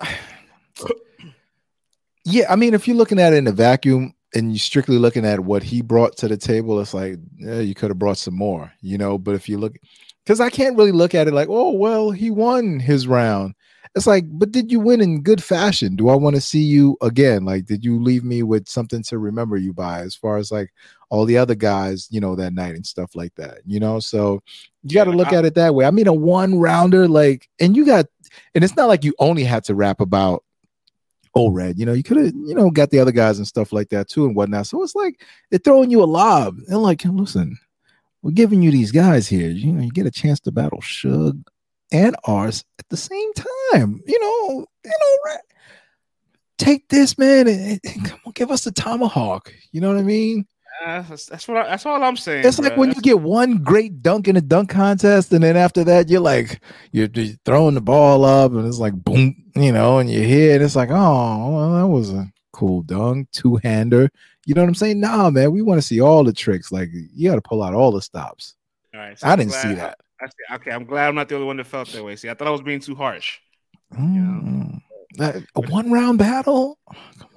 yeah, I mean, if you're looking at it in a vacuum and you're strictly looking at what he brought to the table, it's like, yeah, you could have brought some more, you know. But if you look, because I can't really look at it like, oh, well, he won his round. It's like, but did you win in good fashion? Do I want to see you again? Like, did you leave me with something to remember you by as far as like all the other guys, you know, that night and stuff like that, you know? So you got to look at it that way. I mean, a one rounder, like, and you got, and it's not like you only had to rap about ORED, you know, you could have, you know, got the other guys and stuff like that too and whatnot. So it's like they're throwing you a lob. They're like, listen, we're giving you these guys here. You know, you get a chance to battle Suge and ours at the same time. You know, you know? Take this, man, and, and come on, give us the tomahawk. You know what I mean? Uh, that's, that's what I, that's all I'm saying. It's like bruh. when you get one great dunk in a dunk contest, and then after that, you're like, you're, you're throwing the ball up, and it's like boom, you know, and you hit. It's like, oh, well, that was a cool dunk, two hander. You know what I'm saying? Nah, man, we want to see all the tricks. Like, you got to pull out all the stops. All right, so I I'm didn't glad- see that. I, see- okay, I'm glad I'm not the only one that felt that way. See, I thought I was being too harsh. Mm. That- a one round battle? I'm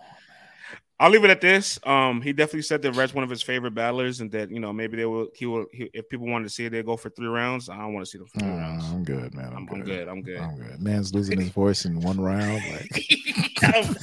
I'll leave it at this. Um, he definitely said that Red's one of his favorite battlers, and that you know maybe they will. He will. He, if people wanted to see it, they go for three rounds. I don't want to see them for three Uh, rounds. I'm good, man. I'm, I'm, good. I'm good. I'm good. I'm good. Man's losing his voice in one round. Like I'm,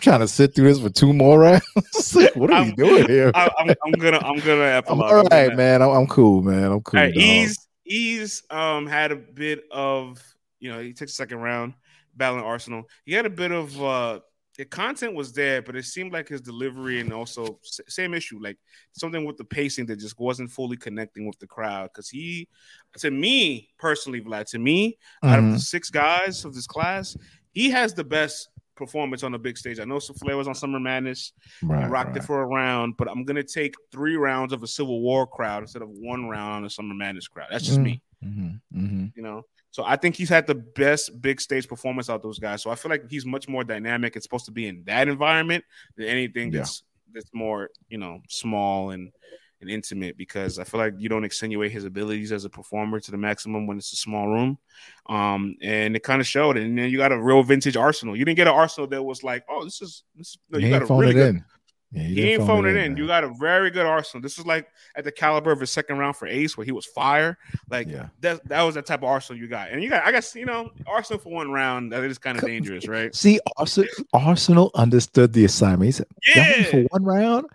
trying to sit through this for two more rounds. Like, what are we doing here? I, I'm, I'm gonna. I'm gonna. I'm epilogue. I'm right, gonna- man. I'm, I'm cool, man. I'm cool. All right. Eaze Eaze um had a bit of you know he took the second round battling Arsonal. He had a bit of uh the content was there, but it seemed like his delivery and also same issue, like something with the pacing that just wasn't fully connecting with the crowd. Because he, to me personally, Vlad, to me, out of the six guys of this class, he has the best performance on the big stage. I know Saflare was on Summer Madness, Right, rocked right. it for a round, but I'm gonna take three rounds of a Civil War crowd instead of one round on a Summer Madness crowd. That's just Mm. me, Mhm, mhm. you know. So I think he's had the best big stage performance out of those guys. So I feel like he's much more dynamic. It's supposed to be in that environment than anything Yeah. that's that's more, you know, small and and intimate because I feel like you don't extenuate his abilities as a performer to the maximum when it's a small room. Um, and it kind of showed. And then you got a real vintage Arsonal. You didn't get an Arsonal that was like, oh, this is this. No, you got a really good in. Yeah, he, didn't ain't phoning it in. You got a very good Arsonal. This is like at the caliber of his second round for Ace, where he was fire. Like yeah. that, that was the type of Arsonal you got. And you got, I guess, you know, Arsonal for one round that is kind of dangerous, right? See, Arsonal, Arsonal understood the assignment. He said, "Y'all Yeah. for one round,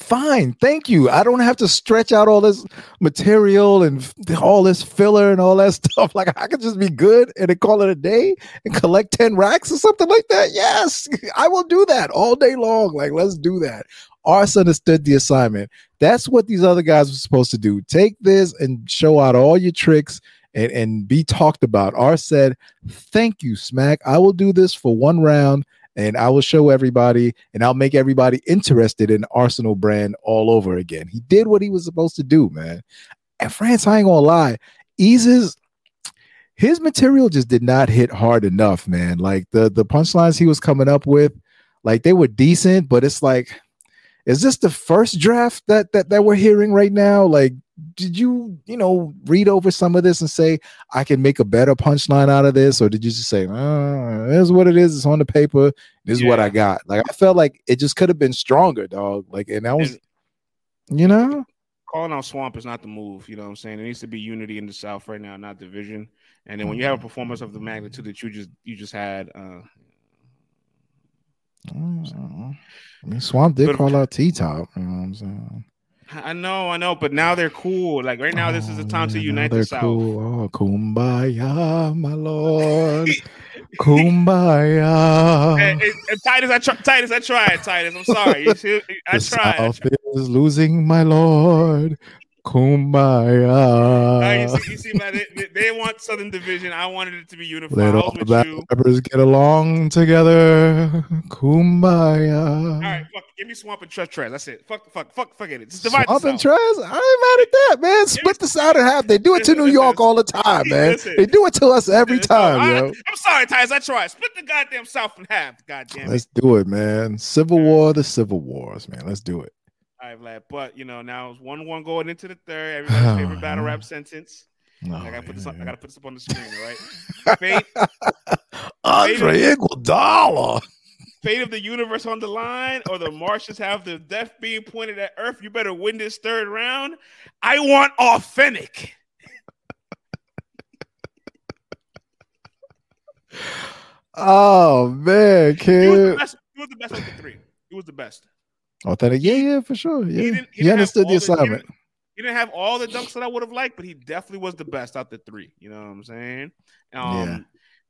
fine, thank you. I don't have to stretch out all this material and all this filler and all that stuff. Like I could just be good and call it a day and collect ten racks or something like that. Yes, I will do that all day long. Like let's do that." Ars understood the assignment. That's what these other guys were supposed to do. Take this and show out all your tricks and, and be talked about. Ars said, Thank you, Smack. I will do this for one round and I will show everybody and I'll make everybody interested in Arsonal brand all over again. He did what he was supposed to do, man. And France, I ain't gonna lie, eases his material just did not hit hard enough, man. Like the the punchlines he was coming up with, like they were decent, but it's like, is this the first draft that that that we're hearing right now? Like, did you you know read over some of this and say I can make a better punchline out of this, or did you just say, uh, "This is what it is. It's on the paper. This is what I got." Like I felt like it just could have been stronger, dog. Like, and that was, And- you know, Calling out Swamp is not the move. You know what I'm saying? it needs to be unity in the South right now, not division. And then when you have a performance of the magnitude that you just you just had, uh, Mm, I mean, Swamp did But- call out T Top. You know what I'm saying? I know, I know, but now they're cool. Like right now, this is the Oh, time to oh, unite they're the South. Cool. Oh, kumbaya, my lord. kumbaya. And, and, and Titus, I try, Titus, I tried. Titus, I'm sorry. You see, I the tried. I South is losing, my lord. Kumbaya. Uh, you see, you see they, they- want Southern Division. I wanted it to be unified. Let all the rappers get along together. Kumbaya. All right, fuck. Give me Swamp and Trez. That's it. Fuck, fuck, fuck, fuck it. Just divide Swamp and. Trez, I ain't mad at that, man. Split the South in half. They do it to New York all the time, man. They do it to us every time, I, yo. I'm sorry, Titus. I tried. Split the goddamn South in half. Goddamn. it. Let's do it, man. Civil War, the Civil Wars, man. Let's do it. Vlad. But you know, now it's one one going into the third. Everybody's oh, favorite battle rap sentence. Oh, I gotta put this. Up, I gotta put this up on the screen. All right. Fate, Andre Iguodala. fate of the universe on the line, or the Martians have the death beam pointed at Earth. You better win this third round. I want Awthenic. Oh man, He was the kid. best. He was the best of the three. He was the best. Awthenic, yeah, yeah, for sure. Yeah, didn't- he, he understood the the- he assignment. He didn't have all the dunks that I would have liked, but he definitely was the best out the three. You know what I'm saying? Um, Yeah.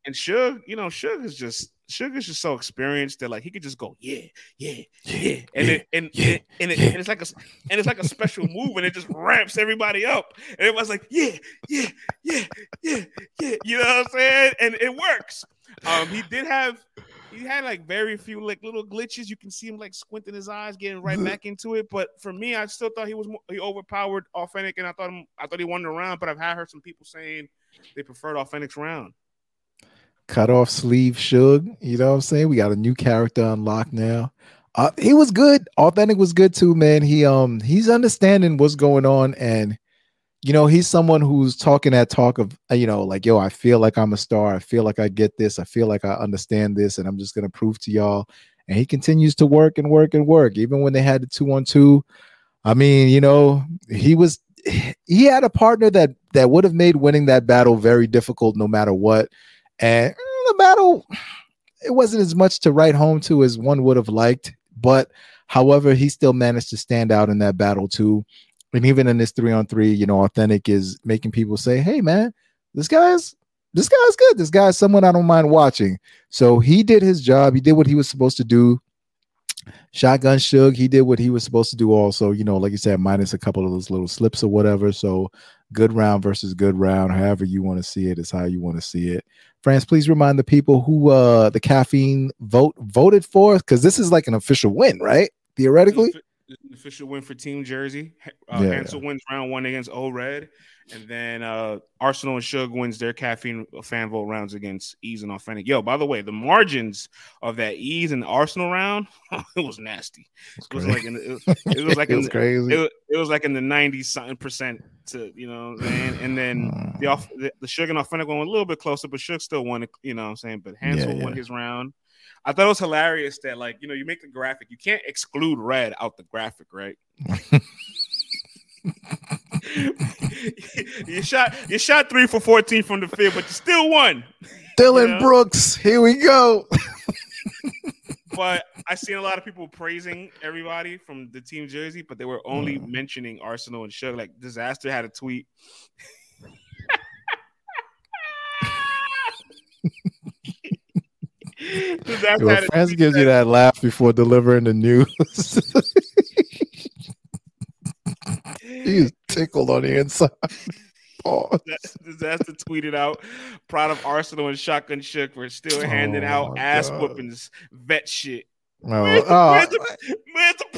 And Suge, you know, Suge is just Suge is just so experienced that like he could just go, yeah, yeah, yeah, and yeah, it, and, yeah, and, and, it, yeah. and it's like a and it's like a special move, and it just ramps everybody up, and everybody's like, yeah, yeah, yeah, yeah, yeah. You know what I'm saying? And it works. Um, he did have. He had like very few like little glitches. You can see him like squinting his eyes, getting right back into it. But for me, I still thought he was more, he overpowered Awthenic, and I thought him, I thought he won the round. But I've had heard some people saying they preferred Awthenic's round. Cut off sleeve Suge. You know what I'm saying? We got a new character unlocked now. Uh, he was good. Awthenic was good too, man. He um he's understanding what's going on, and you know he's someone who's talking that talk of uh, you know like yo, I feel like I'm a star. I feel like I get this. I feel like I understand this, and I'm just gonna prove to y'all. and he continues to work and work and work. Even when they had the two on two, I mean, you know, he was he had a partner that that would have made winning that battle very difficult no matter what. And the battle, it wasn't as much to write home to as one would have liked. But however, he still managed to stand out in that battle too. And even in this three on three, you know, Awthenic is making people say, "Hey, man, this guy's this guy's good. This guy's someone I don't mind watching." So he did his job. He did what he was supposed to do. Shotgun Suge, he did what he was supposed to do. Also, you know, like you said, minus a couple of those little slips or whatever. So good round versus good round, however you want to see it, is how you want to see it. France, please remind the people who uh the caffeine vote voted for, because this is like an official win, right? Theoretically, official win for Team Jersey. Uh, Yeah. Hansel wins round one against O Red, and then uh, Arsonal and Suge wins their caffeine fan vote rounds against Eaze and Awthenic. Yo, by the way, the margins of that Eaze and Arsonal round, it was nasty. It was like in it, it was like it was the, crazy. it, was- it was like in the 90 something percent to you know what and then the off the, the Suge and Awthenic one was a little bit closer, but Suge still won you know what I'm saying? But Hansel Yeah, won his round. I thought it was hilarious that like you know you make the graphic, you can't exclude red out the graphic, right? you shot you shot three for 14 from the field, but you still won. Dylan Yeah. Brooks, here we go. But I seen a lot of people praising everybody from the team jersey, but they were only Mm. mentioning Arsonal and Suge. Like Dizaster had a tweet. Dizaster Well, France gives you that laugh before delivering the news. He's tickled on the inside. Pause. Dizaster tweeted out, proud of Arsonal and Shotgun Suge for still handing Oh out ass God. whoopings, vet shit. No, Where's, the, uh, where's, the, where's the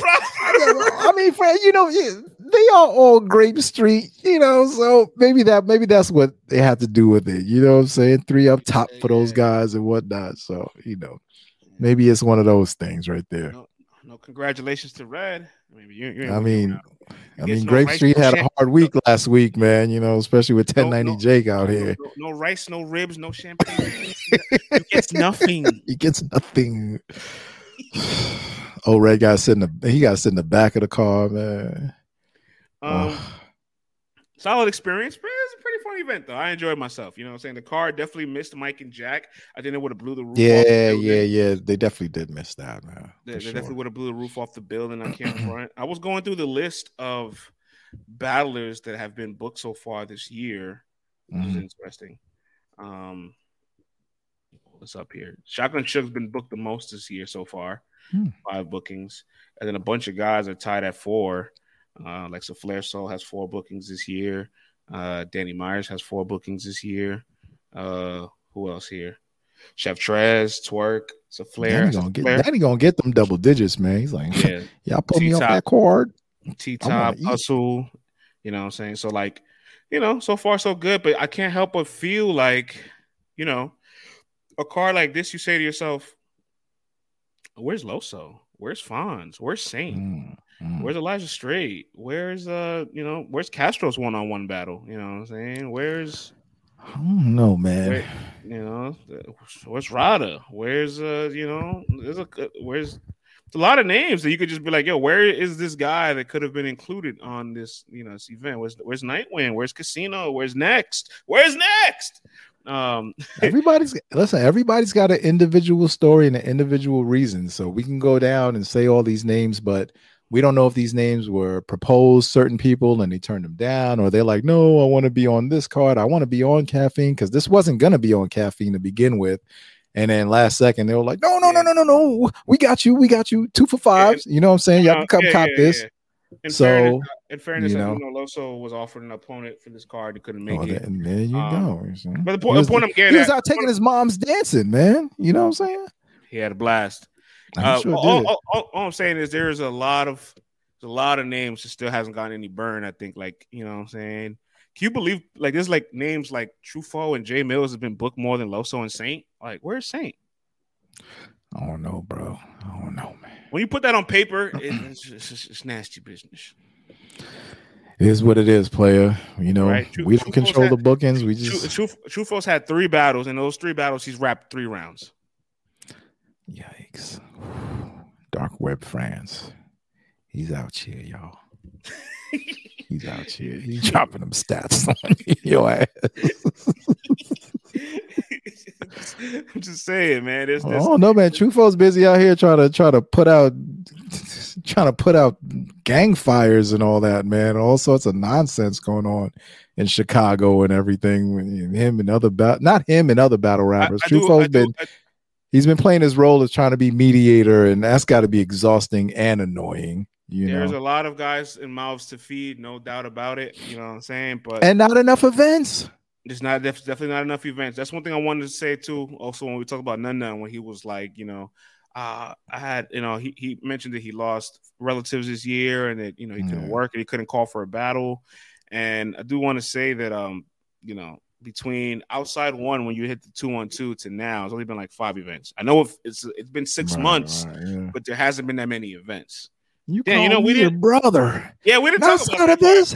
Yeah, well, I mean, Fran, you know, they are all Grape Street, you know, so maybe that maybe that's what they have to do with it. You know what I'm saying? Three up top for those Yeah. guys and whatnot. So, you know, maybe it's one of those things right there. No, no congratulations to Red. I mean, you, you I mean, round. I mean, no Grape rice, Street no had a hard week last week, man, you know, especially with No, 1090 no, Jake out no, here. No, no rice, no ribs, no champagne. he gets nothing. He gets nothing. oh, Red got to sit in the he got to sit in the back of the car, man. Um, solid experience, but it's a pretty fun event though. I enjoyed myself. You know what I'm saying? The car definitely missed Mike and Jack. I think they would have blew the roof off the yeah, yeah, yeah. They definitely did miss that, man. They, they sure. definitely would have blew the roof off the building. I can't front. I was going through the list of battlers that have been booked so far this year, which is interesting. Um, what's up here? Shotgun Suge's been booked the most this year so far, Hmm. five bookings, and then a bunch of guys are tied at four. Uh, like so, Flair Soul has four bookings this year. Uh, Danny Myers has four bookings this year. Uh, who else here? Chef Trez, Twork, so Flair, Danny gonna get Flair. Danny gonna get them double digits, man. He's like, yeah, y'all put me on T-top. that card. T Top. Hustle. You know what I'm saying? So like, you know, so far so good, but I can't help but feel like, you know, a car like this, you say to yourself, Where's Loso? Where's Fonz? Where's Saint? Mm, mm. Where's Elijah Straight? Where's uh, you know, where's Castro's one-on-one battle? You know what I'm saying? Where's I don't know, man. where, you know, where's Rada? Where's uh, you know, there's a where's a lot of names that you could just be like, yo, where is this guy that could have been included on this, you know, this event? Where's where's Nightwing? Where's Casino? Where's next? Where's next? Um, Everybody's listen. Everybody's got an individual story and an individual reason. So we can go down and say all these names, but we don't know if these names were proposed certain people and they turned them down, or they're like, "No, I want to be on this card. I want to be on caffeine because this wasn't gonna be on caffeine to begin with." And then last second they were like, "No, no, no, no, no, no. We got you. We got you. Two for fives. You know what I'm saying? Y'all can come yeah, cop yeah, this." In So, fairness, in fairness, you I know. Loso was offered an opponent for this card. He couldn't make Oh, it. and there you Um, go. But the point, was- the point I'm getting he was at, out taking his mom's dancing, man. You know what I'm saying? he had a blast. Uh, sure all, did. all- all- all I'm saying is there is a lot of a lot of names that still hasn't gotten any burn. I think, like you know, what I'm saying, can you believe like there's like names like Trufo and Jay Mills have been booked more than Loso and Saint. Like, where's Saint? I don't know, bro. I don't know. When you put that on paper, it, it's, it's, it's, nasty business. It is what it is, player. You know, Right. True- we don't True control Falls the had- bookings. We just, Truf- Trufo's had three battles, and those three battles he's wrapped three rounds. Yikes. Dark Web France. He's out here, y'all. He's out here. He's dropping them stats on your ass. I'm just saying, man. There's, there's, Oh no, man. Trufo's busy out here trying to try to put out trying to put out gang fires and all that, man. All sorts of nonsense going on in Chicago and everything. Him and other ba- not him and other battle rappers. I do, Trufo's do, been I- he's been playing his role as trying to be mediator, and that's got to be exhausting and annoying. You there's know, a lot of guys and mouths to feed, no doubt about it. You know what I'm saying? But and not enough events. there's not def- definitely not enough events. That's one thing I wanted to say too. Also, when we talk about Nunn Nunn, when he was like, you know, uh, I had, you know, he, he mentioned that he lost relatives this year and that you know he couldn't Yeah. work and he couldn't call for a battle. And I do want to say that, um, you know, between outside one when you hit the two on two to now, it's only been like five events. I know if it's it's been six Right, months, right, yeah. but there hasn't been that many events. You Yeah, call you know, we didn't- brother. Yeah, we didn't talk about of this,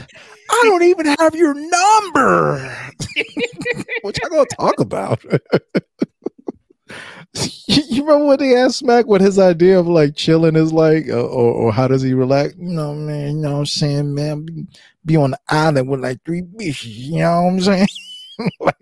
I don't even have your number. what y'all gonna talk about? you remember when they asked Smack what his idea of like chilling is like, uh, or, or how does he relax? You know, man, you know what I'm saying, man? Be, be on the island with like three bitches, you know what I'm saying? like,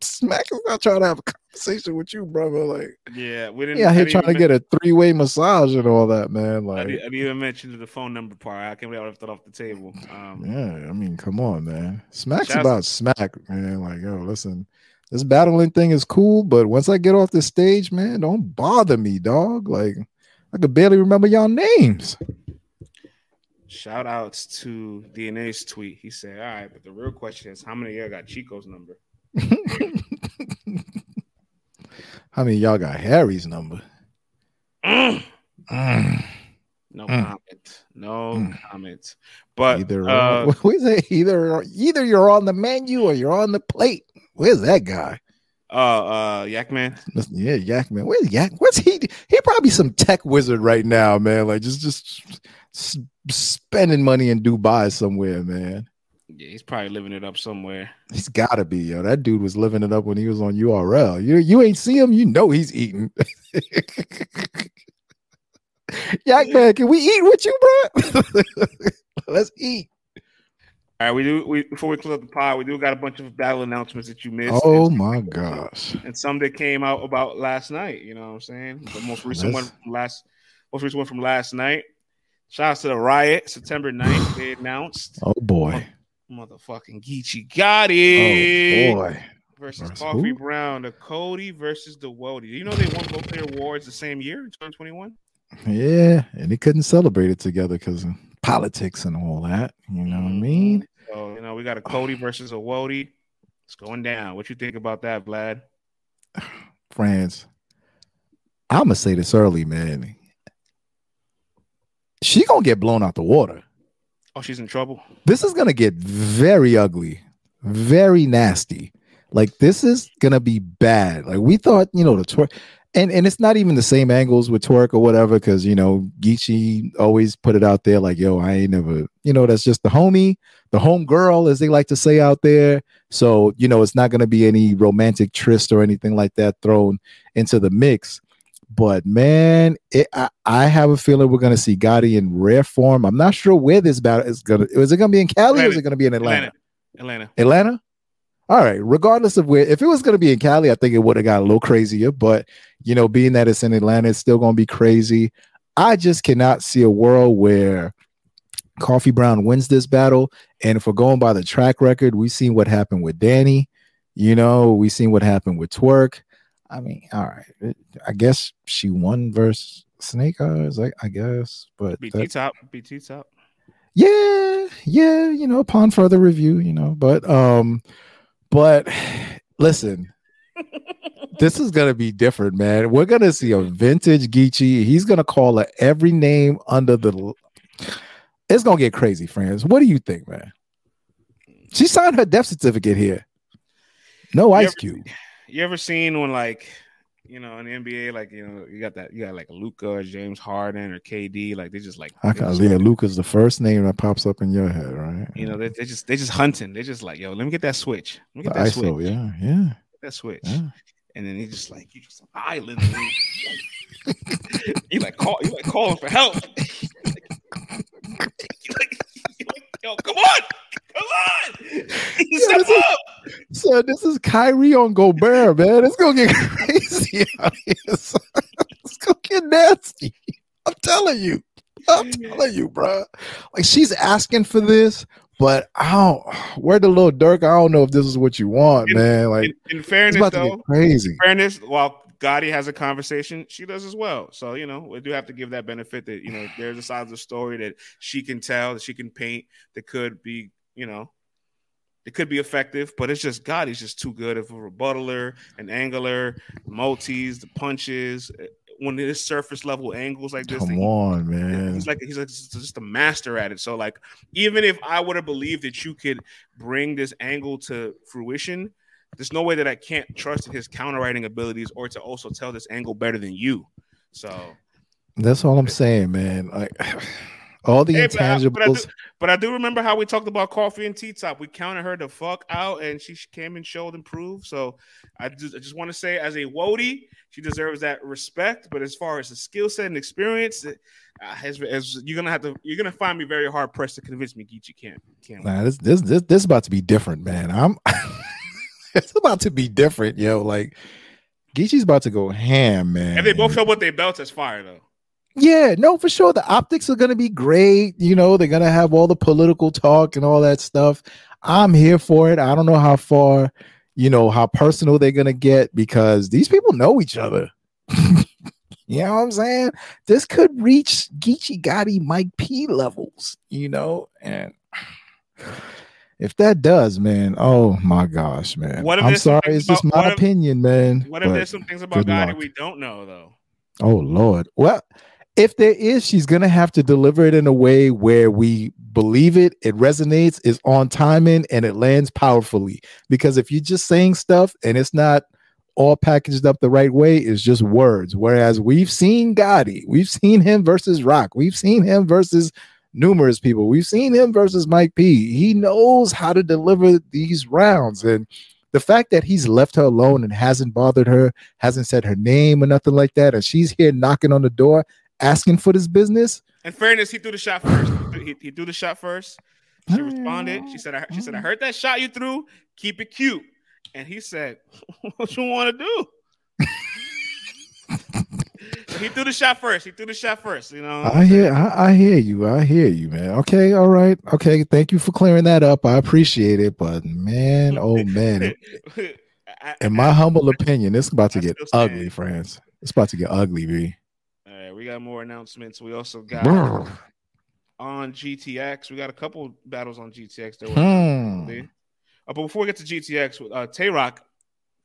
Smack is not trying to have a conversation with you, brother. Like, Yeah, we didn't. yeah, I here trying to even get a three way massage and all that, man. Like, I didn't even mention the phone number part. I can't believe I left that off the table. Um, Yeah, I mean, come on, man. Smack's Shouts- about smack, man. Like, yo, listen, this battling thing is cool, but once I get off the stage, man, don't bother me, dog. Like, I could barely remember y'all names. Shout outs to DNA's tweet. He said, All right, but the real question is how many of y'all got Chico's number? How many of y'all got Harry's number? Mm. Mm, No Mm. comment. No Mm. comment. But either, uh, is it? Either, either you're on the menu or you're on the plate. Where's that guy? uh, uh, Yak Man. Yeah, Yak man. Where's Yak? What's he? He probably some tech wizard right now, man. Like just just spending money in Dubai somewhere, man. Yeah, he's probably living it up somewhere. He's got to be, yo. That dude was living it up when he was on URL. You you ain't see him, you know he's eating. Yak man, can we eat with you, bro? Let's eat. All right, we do. We before we close up the pod, we do got a bunch of battle announcements that you missed. Oh and, my gosh. and some that came out about last night. You know what I'm saying? The most recent one from last, most recent one from last night. Shout out to the riot, September 9th. They announced Oh boy. Motherfucking Geechi got it Oh boy. versus Versus Coffee who? Brown, the Cody versus the Wody. You know they won both their awards the same year in 2021. Yeah, and they couldn't celebrate it together because of politics and all that. You know what I mm-hmm. mean? So you know we got a Cody versus a Wody. It's going down. What you think about that, Vlad? friends, I'm gonna say this early, man. She gonna get blown out the water. Oh, she's in trouble. This is gonna get very ugly, very nasty. Like this is gonna be bad. Like we thought, you know, the Twork, and and it's not even the same angles with Twork or whatever, because you know Geechi always put it out there like, yo, I ain't never, you know, that's just the homie, the home girl, as they like to say out there. So you know, it's not gonna be any romantic tryst or anything like that thrown into the mix. But man, it, I, I have a feeling we're gonna see Gotti in rare form. I'm not sure where this battle is gonna. Is it gonna be in Cali or is it gonna be in Atlanta? Atlanta. Atlanta. Atlanta. All right. Regardless of where, if it was going to be in Cali, I think it would have got a little crazier. But you know, being that it's in Atlanta, it's still going to be crazy. I just cannot see a world where Coffee Brown wins this battle. And if we're going by the track record, we've seen what happened with Danny. You know, we've seen what happened with Twork. I mean, all right. I guess she won versus Snake Eyes. I, I guess, but BT top. BT top. yeah yeah you know upon further review you know but um but listen this is gonna be different man we're gonna see a vintage Geechi he's gonna call her every name under the it's gonna get crazy friends what do you think man she signed her death certificate here no You ice ever- cube You ever seen when like you know in the NBA like you know you got that you got like Luka or James Harden or KD like they just like I can, yeah Luka's the first name that pops up in your head right? You know they they just they just hunting. They just like yo let me get that switch. Let me the get that iso switch. yeah yeah. That switch. Yeah. And then he just like you just an island. you like call you like calling for help. you like, like, yo, come on, come on, step this is- up. So this is Kyrie on Gobert, man. It's gonna get crazy out here. son. It's gonna get nasty. I'm telling you. I'm telling you, bro. Like she's asking for this, but I don't. Where the little Dirk? I don't know if this is what you want, In- man. Like In, in fairness, though, crazy. fairness, while Gotti has a conversation, she does as well. So you know, we do have to give that benefit that you know there's a side of the story that she can tell, that she can paint, that could be you know, it could be effective. But it's just God. He's just too good of a rebuttaler, an angler, multis, the punches. Eh, when it's surface level angles like this, Come he- on, man. He's like he's like just just a master at it. So like even if I would have believed that you could bring this angle to fruition, there's no way that I can't trust in his counterwriting abilities or to also tell this angle better than you. So That's all I'm saying, man. Like all the Hey, but I- but I do- intangibles. but I do remember how we talked about coffee and T top. We counted her the fuck out and she came and showed and proved. So I just, I just want to say as a Wody, she deserves that respect. But as far as the skill set and experience, uh, as, as you're gonna have to you're gonna find me very hard pressed to convince me Geechi can't can't. Nah, this this this this is about to be different, man. I'm it's about to be different, yo. Like Geechi's about to go ham, man. And they both show what they belts as fire though. Yeah, no, for sure. The optics are gonna be great. You know, they're gonna have all the political talk and all that stuff. I'm here for it. I don't know how far, you know, how personal they're gonna get because these people know each other. you know what I'm saying? This could reach Geechi Gotti Mike P levels, you know, and if that does, man, oh my gosh, man. What if I'm sorry, it's just my if- opinion, man. What if there's some things about Gotti luck. we don't know though? Oh Lord. Well, if there is, she's gonna have to deliver it in a way where we believe it, it resonates, is on timing, and it lands powerfully. Because if you're just saying stuff and it's not all packaged up the right way, it's just words. Whereas we've seen Gotti, we've seen him versus Roc, we've seen him versus numerous people, we've seen him versus Mike P. He knows how to deliver these rounds. And the fact that he's left her alone and hasn't bothered her hasn't said her name or nothing like that, and she's here knocking on the door asking for this business. In fairness, he threw the shot first. He, he threw the shot first. She ah. responded. She said, I, "She said I ah. heard that shot you threw. Keep it cute." And he said, "What you want to do?" he threw the shot first. He threw the shot first. You know. I hear, I, I hear you, I hear you, man. Okay, all right, okay. Thank you for clearing that up. I appreciate it, but man, oh man, in my humble opinion, it's about to get ugly, friends. It's about to get ugly, B. We got more announcements. We also got Brr. on GTX. We got a couple battles on GTX. That were Hmm. Uh, but before we get to GTX, uh, Tay Roc,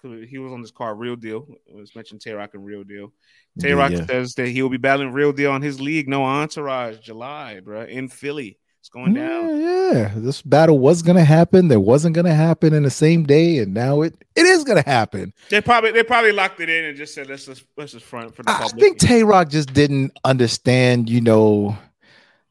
he was on this car Real Deal. It was mentioned Tay Roc and Real Deal. Tay Roc Yeah. says that he will be battling Real Deal on his league, no entourage, July, bro, in Philly. It's going down. Yeah, yeah. This battle was gonna happen. There wasn't gonna happen in the same day, and now it it is gonna happen. They probably they probably locked it in and just said let's just let's just front for the I public. think Tay Roc just didn't understand, you know,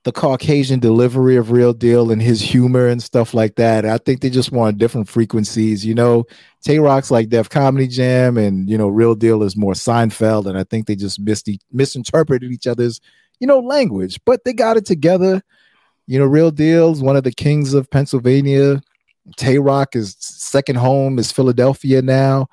the Caucasian delivery of Real Deal and his humor and stuff like that. I think they just wanted different frequencies. You know, Tay Roc's like Def Comedy Jam, and you know, Real Deal is more Seinfeld, and I think they just missed e- misinterpreted each other's, you know, language. But they got it together. You know, Real Deal's one of the kings of Pennsylvania. Tay Roc is second home is Philadelphia now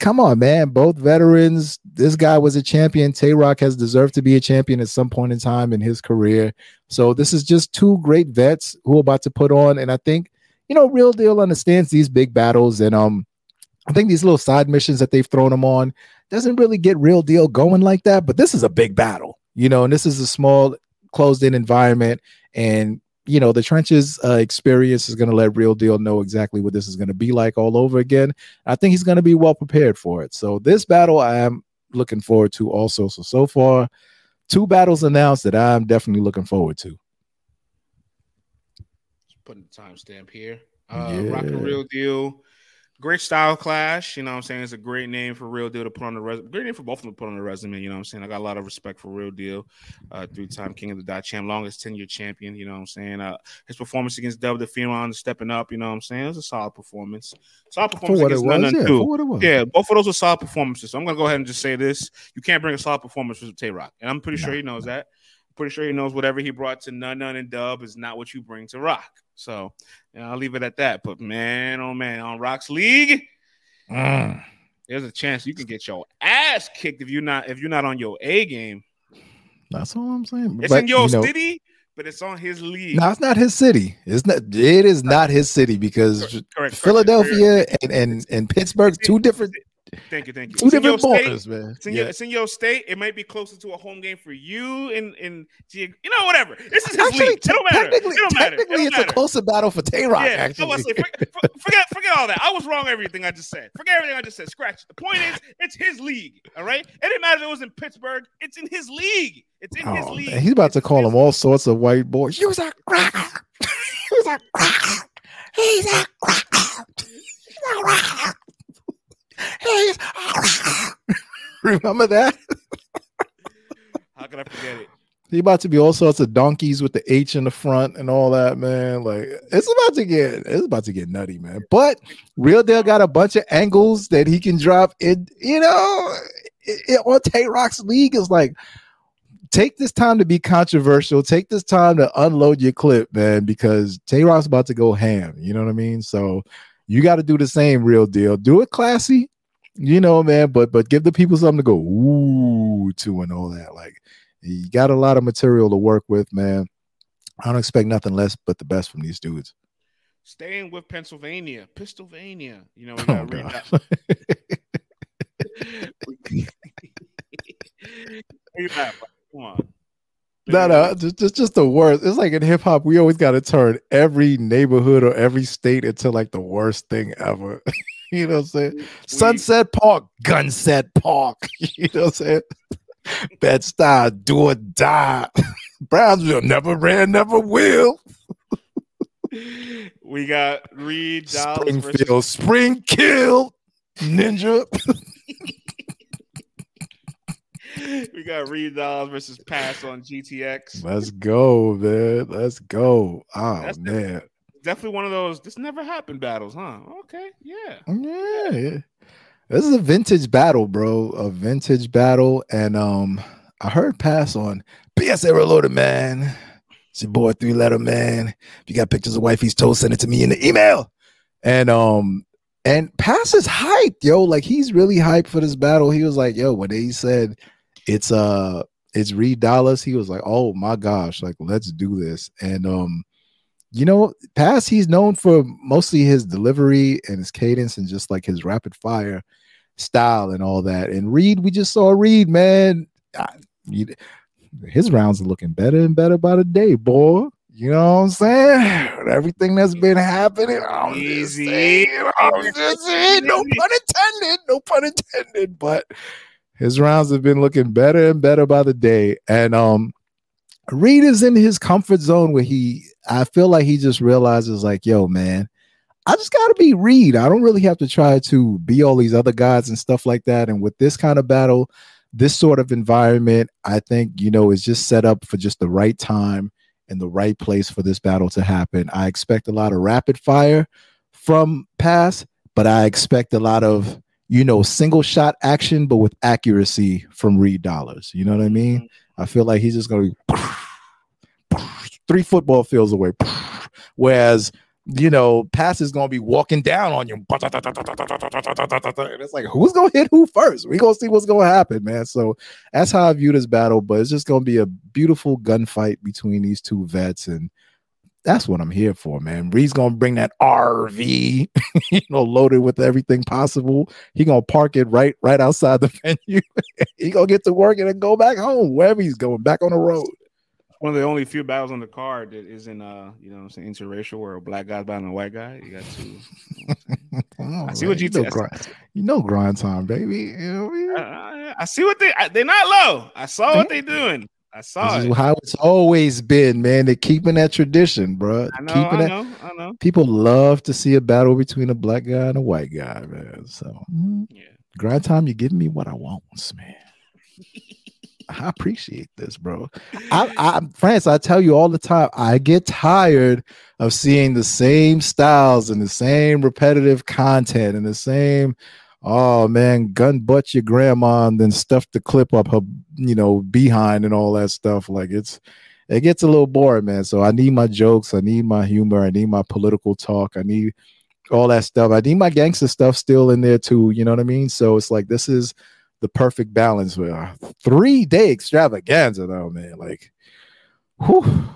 come on, man. Both veterans. This guy was a champion. Tay Roc has deserved to be a champion at some point in time in his career. So this is just two great vets who are about to put on. And I think, you know, Real Deal understands these big battles. And um, I think these little side missions that they've thrown him on doesn't really get Real Deal going like that. But this is a big battle, you know, and this is a small, closed-in environment. And you know the trenches uh, experience is going to let real deal know exactly what this is going to be like all over again I think he's going to be well prepared for it. So this battle I am looking forward to also. So so far, two battles announced that I'm definitely looking forward to. Just putting the timestamp here. Uh, Yeah. Roc and Real Deal. Great style clash. You know what I'm saying? It's a great name for Real Deal to put on the resume. Great name for both of them to put on the resume. You know what I'm saying? I got a lot of respect for Real Deal, uh, three time King of the Dot champ, longest 10 year champion. You know what I'm saying? Uh, his performance against Dub the Phenom on the stepping up. You know what I'm saying? It was a solid performance. Solid performance against was, none, yeah, two. for what it was. Yeah, both of those were solid performances. So I'm gonna go ahead and just say this: you can't bring a solid performance with Tay Roc, and I'm pretty sure he knows that. Pretty sure he knows whatever he brought to Nunn Nunn and Dub is not what you bring to Roc. So you know, I'll leave it at that. But man, oh man, on Roc's league, Mm. there's a chance you can get your ass kicked if you're not if you're not on your A game. That's all I'm saying. It's But, in your you know, city, but it's on his league. No, it's not his city. It's not. It is not his city because Correct, correct, correct. Philadelphia and, and and Pittsburgh, two different Thank you, thank you. two It's in your state. man. It's in, Yeah. your, it's in your state. It might be closer to a home game for you in in you know whatever. This is his Actually, league. It don't matter. technically, it don't matter. It technically, don't it's matter. a closer battle for Tay Roc. Yeah, actually, was forget, for- forget, forget all that. I was wrong. Everything I just said. Forget everything I just said. Scratch. it. The point is, it's his league. All right. It didn't matter if it was in Pittsburgh. It's in his league. It's in his Oh, league. man, he's about to call him all sorts of white boys. You's a cracker. You's a cracker. He's a cracker. He's a cracker. Cracker. Remember that? How could I forget it? He about to be all sorts of donkeys with the H in the front and all that, man. Like it's about to get it's about to get nutty, man. But Real Deal got a bunch of angles that he can drop in, you know, it, it, on Tay Roc's league is like take this time to be controversial, take this time to unload your clip, man, because Tay Roc's about to go ham. You know what I mean? So you got to do the same real deal. Do it classy, you know, man, but but give the people something to go ooh to and all that. Like you got a lot of material to work with, man. I don't expect nothing less but the best from these dudes. Staying with Pennsylvania, Pennsylvania. You know, we Oh, got God. Come on. No, no, just, just just the worst. It's like in hip hop, we always got to turn every neighborhood or every state into like the worst thing ever. you know what I'm saying? Sunset Park, Gunset Park. you know what I'm saying? Bed Stuy, do or die. Brownsville never ran, never will. We got Reed Dollaz versus Springfield, Spring Kill, Ninja. we got Reed Dollaz versus Pass on GTX. Let's go, man. Let's go. Oh That's man. Definitely one of those. This never happened battles, huh? Okay, yeah. Yeah, yeah. This is a vintage battle, bro. A vintage battle. And um, I heard pass on PSA reloaded, man. It's your boy three letter man. If you got pictures of wifey's toes, send it to me in the email. And um, and pass is hyped, yo. Like he's really hyped for this battle. He was like, yo, when they said it's uh it's Reed Dollaz, he was like, oh my gosh, like let's do this. And um, you know, Pass, he's known for mostly his delivery and his cadence and just like his rapid fire style and all that. And Reed, we just saw Reed, man. I- you- his rounds are looking better and better by the day, boy. You know what I'm saying? Everything that's been happening. I'm just Easy. saying, I'm just saying, no pun intended, no pun intended. But his rounds have been looking better and better by the day. And um Reed is in his comfort zone where he I feel like he just realizes like, yo, man, I just gotta be Reed. I don't really have to try to be all these other guys and stuff like that. And with this kind of battle, this sort of environment, I think, you know, is just set up for just the right time and the right place for this battle to happen. I expect a lot of rapid fire from pass, but I expect a lot of, you know, single shot action, but with accuracy from Reed Dollaz. You know what I mm-hmm. mean? I feel like he's just going to three football fields away. Whereas, you know, pass is going to be walking down on you. And it's like, who's going to hit who first? We're going to see what's going to happen, man. So that's how I view this battle. But it's just going to be a beautiful gunfight between these two vets. And that's what I'm here for, man. Reed's going to bring that RV, you know, loaded with everything possible. He going to park it right right outside the venue. he going to get to work and then go back home, wherever he's going, back on the road. One of the only few battles on the card that isn't uh, you know, saying interracial where a black guy's battling a white guy. You got two. I see what you you know, grind, you know grind time, baby. You know I mean? I, I see what they they're not low. I saw what they're doing. I saw This it. is how it's always been, man. They're keeping that tradition, bro. I know, keeping I that. I know. people love to see a battle between a black guy and a white guy, man. So mm, Yeah. grind time, you give me what I want, man. I appreciate this, bro. I, I, France, I tell you all the time, I get tired of seeing the same styles and the same repetitive content and the same, oh man, gun butt your grandma and then stuff the clip up her, you know, behind and all that stuff. Like it's, it gets a little boring, man. So I need my jokes, I need my humor, I need my political talk, I need all that stuff. I need my gangster stuff still in there too. You know what I mean? So it's like this is the perfect balance with a three day extravaganza, though, man. Like, whew.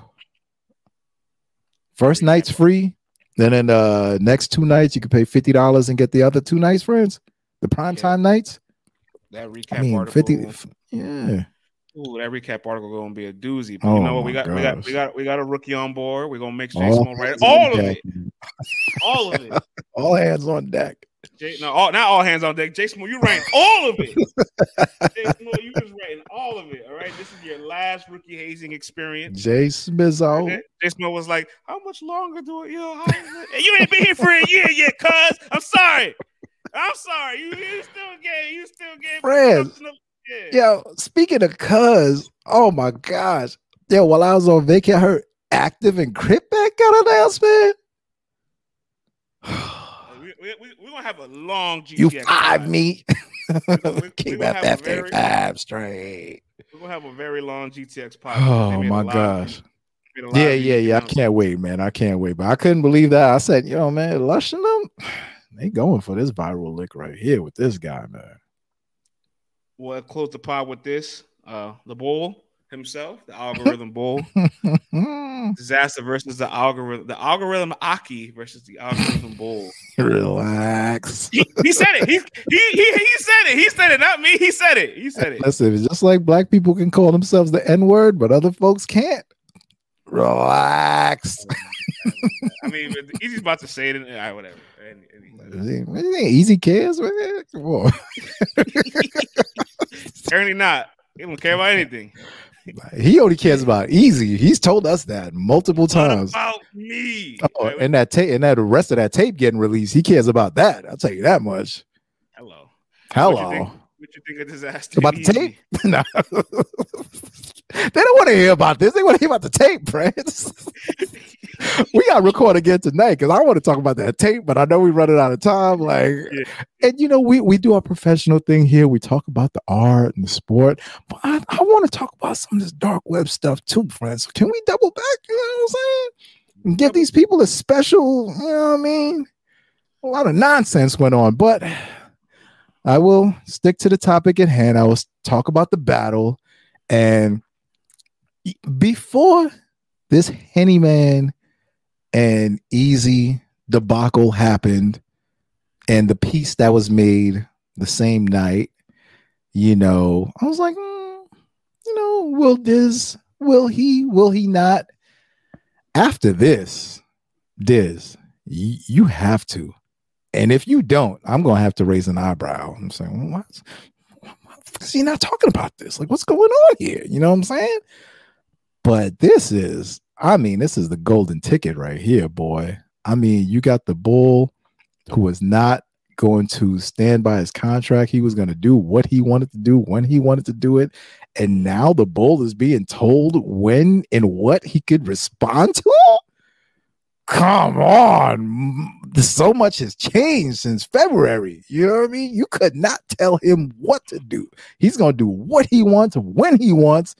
First night's free. Then in the next two nights, you can pay fifty dollars and get the other two nights, friends. The prime Yeah. time nights. That recap I mean, article. fifty. Yeah. Ooh, that recap article gonna be a doozy. But Oh you know what? We got, we got, we got, we got a rookie on board. We're gonna make Jay All write all of it, all of it. All hands on deck. Jay, no, all, not all hands on deck. Jay Smo, you writing all of it. Jay Smo, you was writing all of it. All right, this is your last rookie hazing experience. Jay Smizzo. Okay? Jay Smo was like, "How much longer do it? You know, how is it? you ain't been here for a year yet, cuz. I'm sorry. I'm sorry. You, you still get, you still get Friends. Yeah. Yo, speaking of cuz, oh my gosh. Yo, while I was on vacation, I heard active and Crip back got announced, man. We, we, we, we're gonna have a long GTX. you five me. we Keep gonna that have a that thing very- five straight. We're gonna have a very long GTX pod. Oh They made a my of- gosh. made a lot Yeah, yeah, yeah. I can't wait, man. I can't wait. But I couldn't believe that. I said, yo, man, Lush and them, they going for this viral lick right here with this guy, man. We'll close the pod with this. Uh, the bull himself, the algorithm bull. Dizaster versus the algorithm. The algorithm Aki versus the algorithm bull. Relax. He, he said it. He, he he he said it. He said it. Not me. He said it. He said it. Listen, it's just like black people can call themselves the N word, but other folks can't. Relax. I mean, he's about to say it. And, all right, whatever. Any- any- What do you think, Eazy cares, man. Come on. Apparently not. He don't care about anything. He only cares about Eazy. He's told us that multiple What times. about me? Oh, and that tape and that the rest of that tape getting released, he cares about that. I'll tell you that much. hello. Hello. What you think, what you think of Dizaster? About the tape? no. They don't want to hear about this. They want to hear about the tape, France. we got to record again tonight because I want to talk about that tape, but I know we're running out of time. Like, and you know, we we do our professional thing here. We talk about the art and the sport, but I, I want to talk about some of this dark web stuff too, friends. Can we double back? You know what I'm saying? And give these people a special, you know what I mean? A lot of nonsense went on, but I will stick to the topic at hand. I will talk about the battle. And before this Henny Man and Eazy debacle happened, and the piece that was made the same night, you know, I was like, mm, you know, will Diz, will he, will he not? After this, Diz, y- you have to. And if you don't, I'm gonna have to raise an eyebrow. I'm saying, well, what's is he not talking about this? Like, what's going on here? You know what I'm saying? But this is, I mean, this is the golden ticket right here, boy. I mean, you got the bull who was not going to stand by his contract. He was going to do what he wanted to do when he wanted to do it. And now the bull is being told when and what he could respond to. Come on. So much has changed since February. You know what I mean? You could not tell him what to do. He's going to do what he wants when he wants.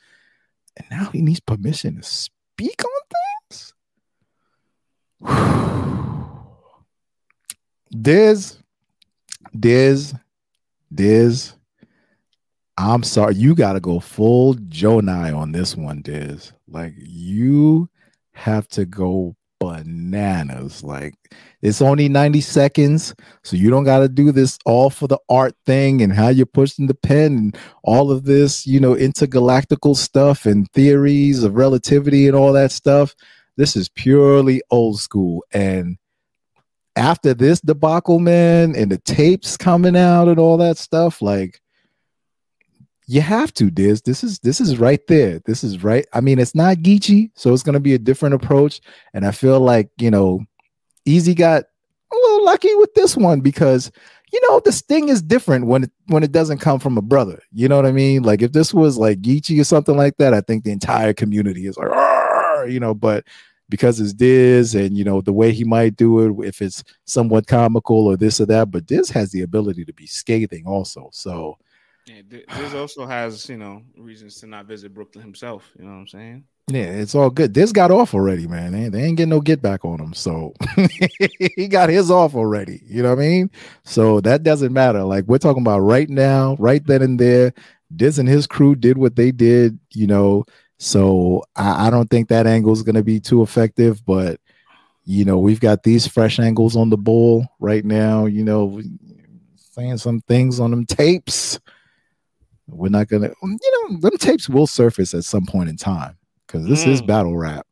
And now he needs permission to speak on things. Diz, Diz, Diz. I'm sorry. You got to go full Jonai on this one, Diz. Like, you have to go bananas. Like, it's only 90 seconds. So you don't got to do this all for the art thing and how you're pushing the pen and all of this, you know, intergalactical stuff and theories of relativity and all that stuff. This is purely old school. And after this debacle, man, and the tapes coming out and all that stuff, like you have to, Diz. This is this is right there. This is right. I mean, it's not Geechi, so it's gonna be a different approach. And I feel like, you know, Eazy got a little lucky with this one because you know the sting is different when it when it doesn't come from a brother. You know what I mean? Like if this was like Geechi or something like that, I think the entire community is like, you know, but because it's Diz and you know the way he might do it, if it's somewhat comical or this or that, but Diz has the ability to be scathing also. So Yeah, Th- Diz also has you know reasons to not visit Brooklyn himself. You know what I'm saying? yeah, it's all good. This got off already, man. They, they ain't getting no get back on him. So he got his off already. You know what I mean? So that doesn't matter. Like we're talking about right now, right then and there. Diz and his crew did what they did, you know. So I, I don't think that angle is going to be too effective, but you know, we've got these fresh angles on the bull right now, you know, saying some things on them tapes. We're not gonna, you know, them tapes will surface at some point in time because this is Mm. battle rap.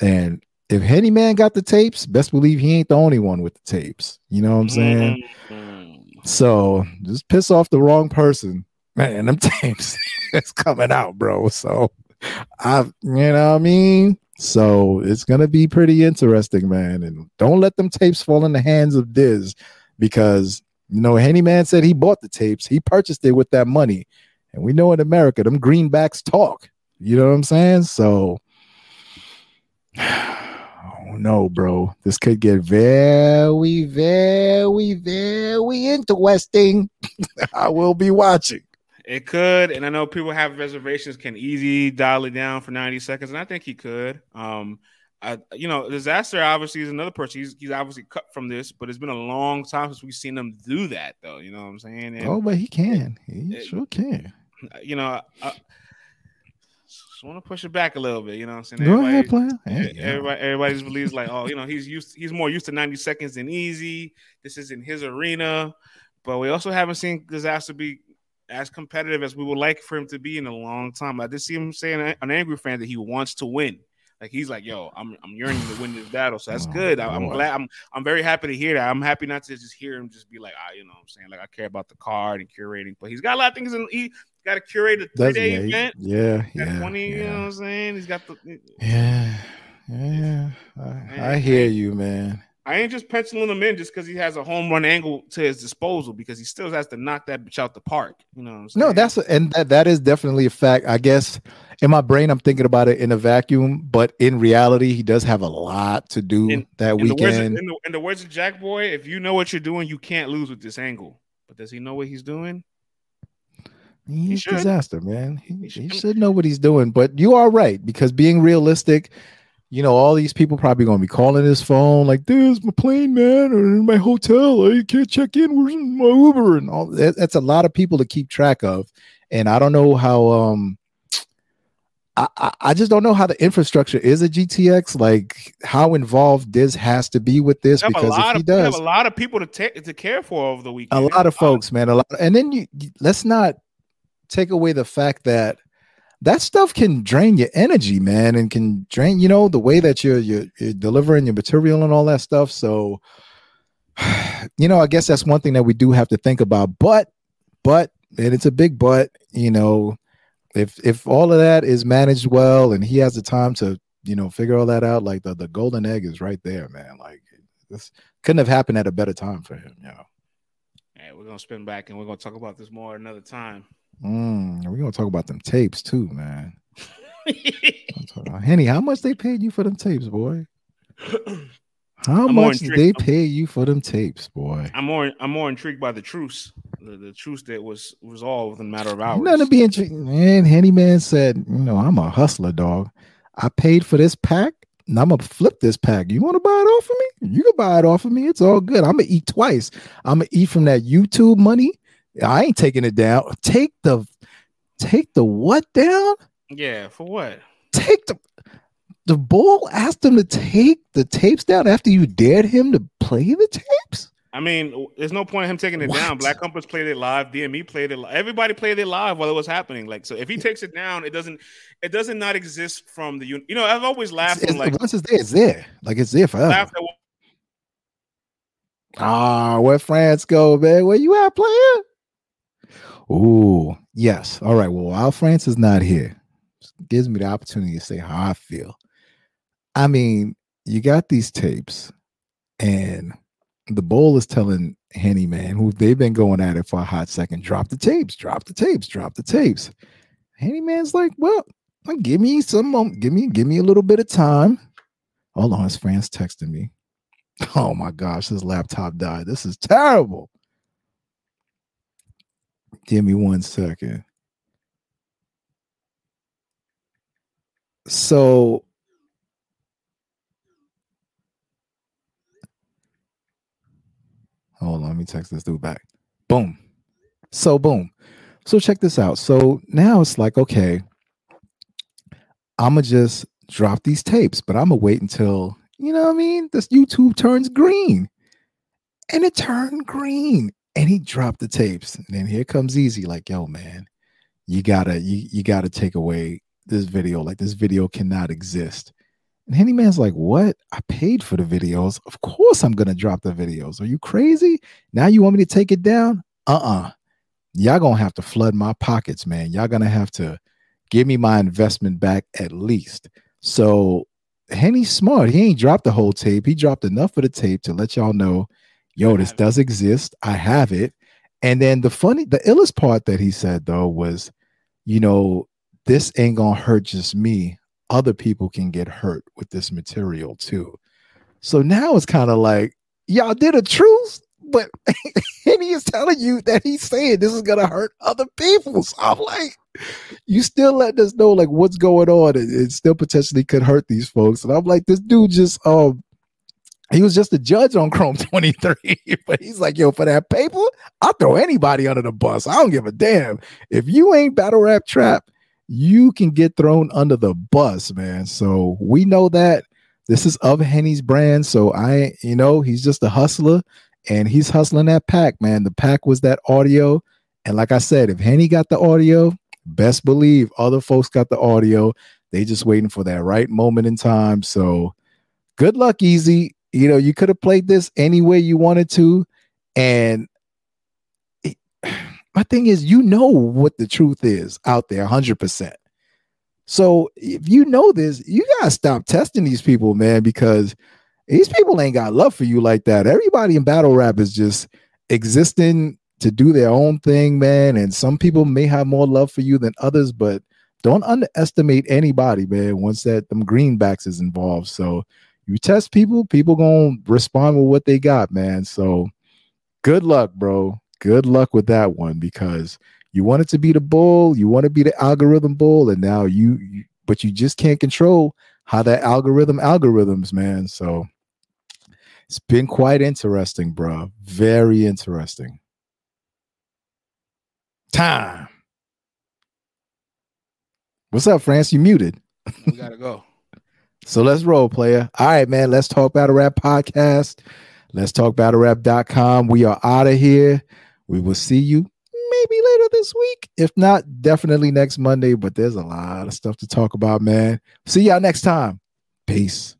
And if Henny Man got the tapes, best believe he ain't the only one with the tapes. You know what I'm saying? Mhm. So just piss off the wrong person, man. Them tapes it's coming out, bro. So I, you know what I mean. So it's gonna be pretty interesting, man. And don't let them tapes fall in the hands of Diz, because you know Henny Man said he bought the tapes, he purchased it with that money, and we know in America them greenbacks talk. You know what I'm saying? So. Oh no, bro. This could get very, very, very interesting. I will be watching. It could, and I know people have reservations. Can Eazy dial it down for ninety seconds, and I think he could. Um, I, you know, Dizaster obviously is another person. He's he's obviously cut from this, but it's been a long time since we've seen him do that, though. You know what I'm saying? And, Oh, but he can. He it- sure can. Uh, you know, I, just want to push it back a little bit. You know what I'm saying? Go ahead, player. Hey, yeah. Everybody, everybody just believes like, oh, you know, he's used, he's more used to 90 seconds than Eazy. This is in his arena, but we also haven't seen Dizaster be as competitive as we would like for him to be in a long time. I did see him saying an angry fan that he wants to win. Like he's like, yo, I'm I'm yearning to win this battle, so that's Oh, good. I, I'm glad. I'm I'm very happy to hear that. I'm happy not to just hear him just be like, ah, you know, what I'm saying like I care about the card and curating, but he's got a lot of things. In, he got to curate a three day yeah, event. yeah, yeah, 20, you know what I'm saying? He's got the. yeah, yeah. I, I hear you, man. I ain't just penciling him in just because he has a home run angle to his disposal because he still has to knock that bitch out the park. You know what I'm saying? No, that's and that, that is definitely a fact. I guess in my brain, I'm thinking about it in a vacuum, but in reality, he does have a lot to do In- that in the, words of, weekend. in, the, in the words of Jack Boy, if you know what you're doing, you can't lose with this angle. But does he know what he's doing? He's should. Dizaster, man. He, He he should. should know what he's doing. But you are right because being realistic, you know, all these people probably gonna be calling his phone like, "There's my plane, man, or in my hotel. I can't check in. Where's my Uber?" And all that, that's a lot of people to keep track of. And I don't know how. Um, I, I I just don't know how the infrastructure is at GTX. Like how involved Diz has to be with this You have a because if lot he of you have a lot of people to take to care for over the weekend. a lot of folks, man, a lot. And then you- let's not take away the fact that that stuff can drain your energy, man, and can drain, you know, the way that you're you're, you're delivering your material and all that stuff. So, you know, I guess that's one thing that we do have to think about. But, but, and it's a big but, you know, if if all of that is managed well and he has the time to, you know, figure all that out, like the the golden egg is right there, man. Like this couldn't have happened at a better time for him, you know. Hey, we're gonna spin back and we're gonna talk about this more another time. Mm, we're gonna talk about them tapes too, man. I'm talking about- Henny, how much they paid you for them tapes, boy? How I'm much did they pay you for them tapes, boy? I'm more I'm more intrigued by the truce, the, the truce that was resolved in a matter of hours. Nothing to be intrigued. Man, Henny Man said, you know, I'm a hustler, dog. I paid for this pack, and I'm gonna flip this pack. You want to buy it off of me? You can buy it off of me. It's all good. I'm gonna eat twice. I'm gonna eat from that YouTube money. I ain't taking it down. Take the take the what down? yeah, for what? take the the bull asked him to take the tapes down after you dared him to play the tapes. I mean, there's no point in him taking it down. Black Compass played it live. DME played it. Everybody played it live while it was happening. Like, so if he takes it down, it doesn't. It doesn't not exist from the. You know, I've always laughed. It's- From, like, once it's there, it's there. Like it's there forever. Ah, where France go, man? Where you at, player? Ooh, yes. All right. Well, while France is not here, gives me the opportunity to say how I feel. I mean, you got these tapes, and the bowl is telling Henny man, who they've been going at it for a hot second, drop the tapes, drop the tapes, drop the tapes. Henny man's like, well, give me some, give me, give me a little bit of time. Oh, Hold on, his friend's texting me. Oh my gosh, his laptop died. This is terrible. Give me one second. So hold on, let me text this dude back. Boom. So boom. So check this out. So now it's like, okay, I'ma just drop these tapes, but I'm gonna wait until you know what I mean? This YouTube turns green. And it turned green. And he dropped the tapes. And then here comes Eazy, like, yo, man, you gotta, you, you gotta take away this video. Like, this video cannot exist. And Henny Man's like, what? I paid for the videos. Of course I'm gonna drop the videos. Are you crazy? Now you want me to take it down? Uh-uh. Y'all gonna have to flood my pockets, man. Y'all gonna have to give me my investment back at least. So Henny's smart. He ain't dropped the whole tape. He dropped enough of the tape to let y'all know, yo, this does exist. I have it. And then the funny, the illest part that he said though was, you know, this ain't gonna hurt just me. Other people can get hurt with this material too. So now it's kind of like y'all did a truce, but Henny is telling you that he's saying this is gonna hurt other people. So I'm like, you still letting us know like what's going on. It, it still potentially could hurt these folks. And I'm like, this dude just um he was just a judge on Chrome 23, but he's like, yo, for that paper, I'll throw anybody under the bus. I don't give a damn. If you ain't battle rap trap, you can get thrown under the bus, man. So we know that this is of Henny's brand. So I, you know, he's just a hustler and he's hustling that pack, man. The pack was that audio. And like I said, if Henny got the audio, best believe other folks got the audio. They just waiting for that right moment in time. So good luck, Eazy. You know, you could have played this any way you wanted to. And it, my thing is, you know what the truth is out there 100%. So if you know this, you got to stop testing these people, man, because these people ain't got love for you like that. Everybody in battle rap is just existing to do their own thing, man. And some people may have more love for you than others, but don't underestimate anybody, man. Once that them greenbacks is involved, so you test people, people gonna respond with what they got, man. So good luck, bro. Good luck with that one because you wanted to be the bull, you want to be the algorithm bull, and now you, you but you just can't control how that algorithm algorithms, man. So it's been quite interesting, bro. Very interesting time. What's up, France? You muted. We gotta go. So let's roll, player. All right, man. Let's talk battle rap podcast. Let's talk battlerap.com. We are out of here. We will see you maybe later this week. If not, definitely next Monday. But there's a lot of stuff to talk about, man. See y'all next time. Peace.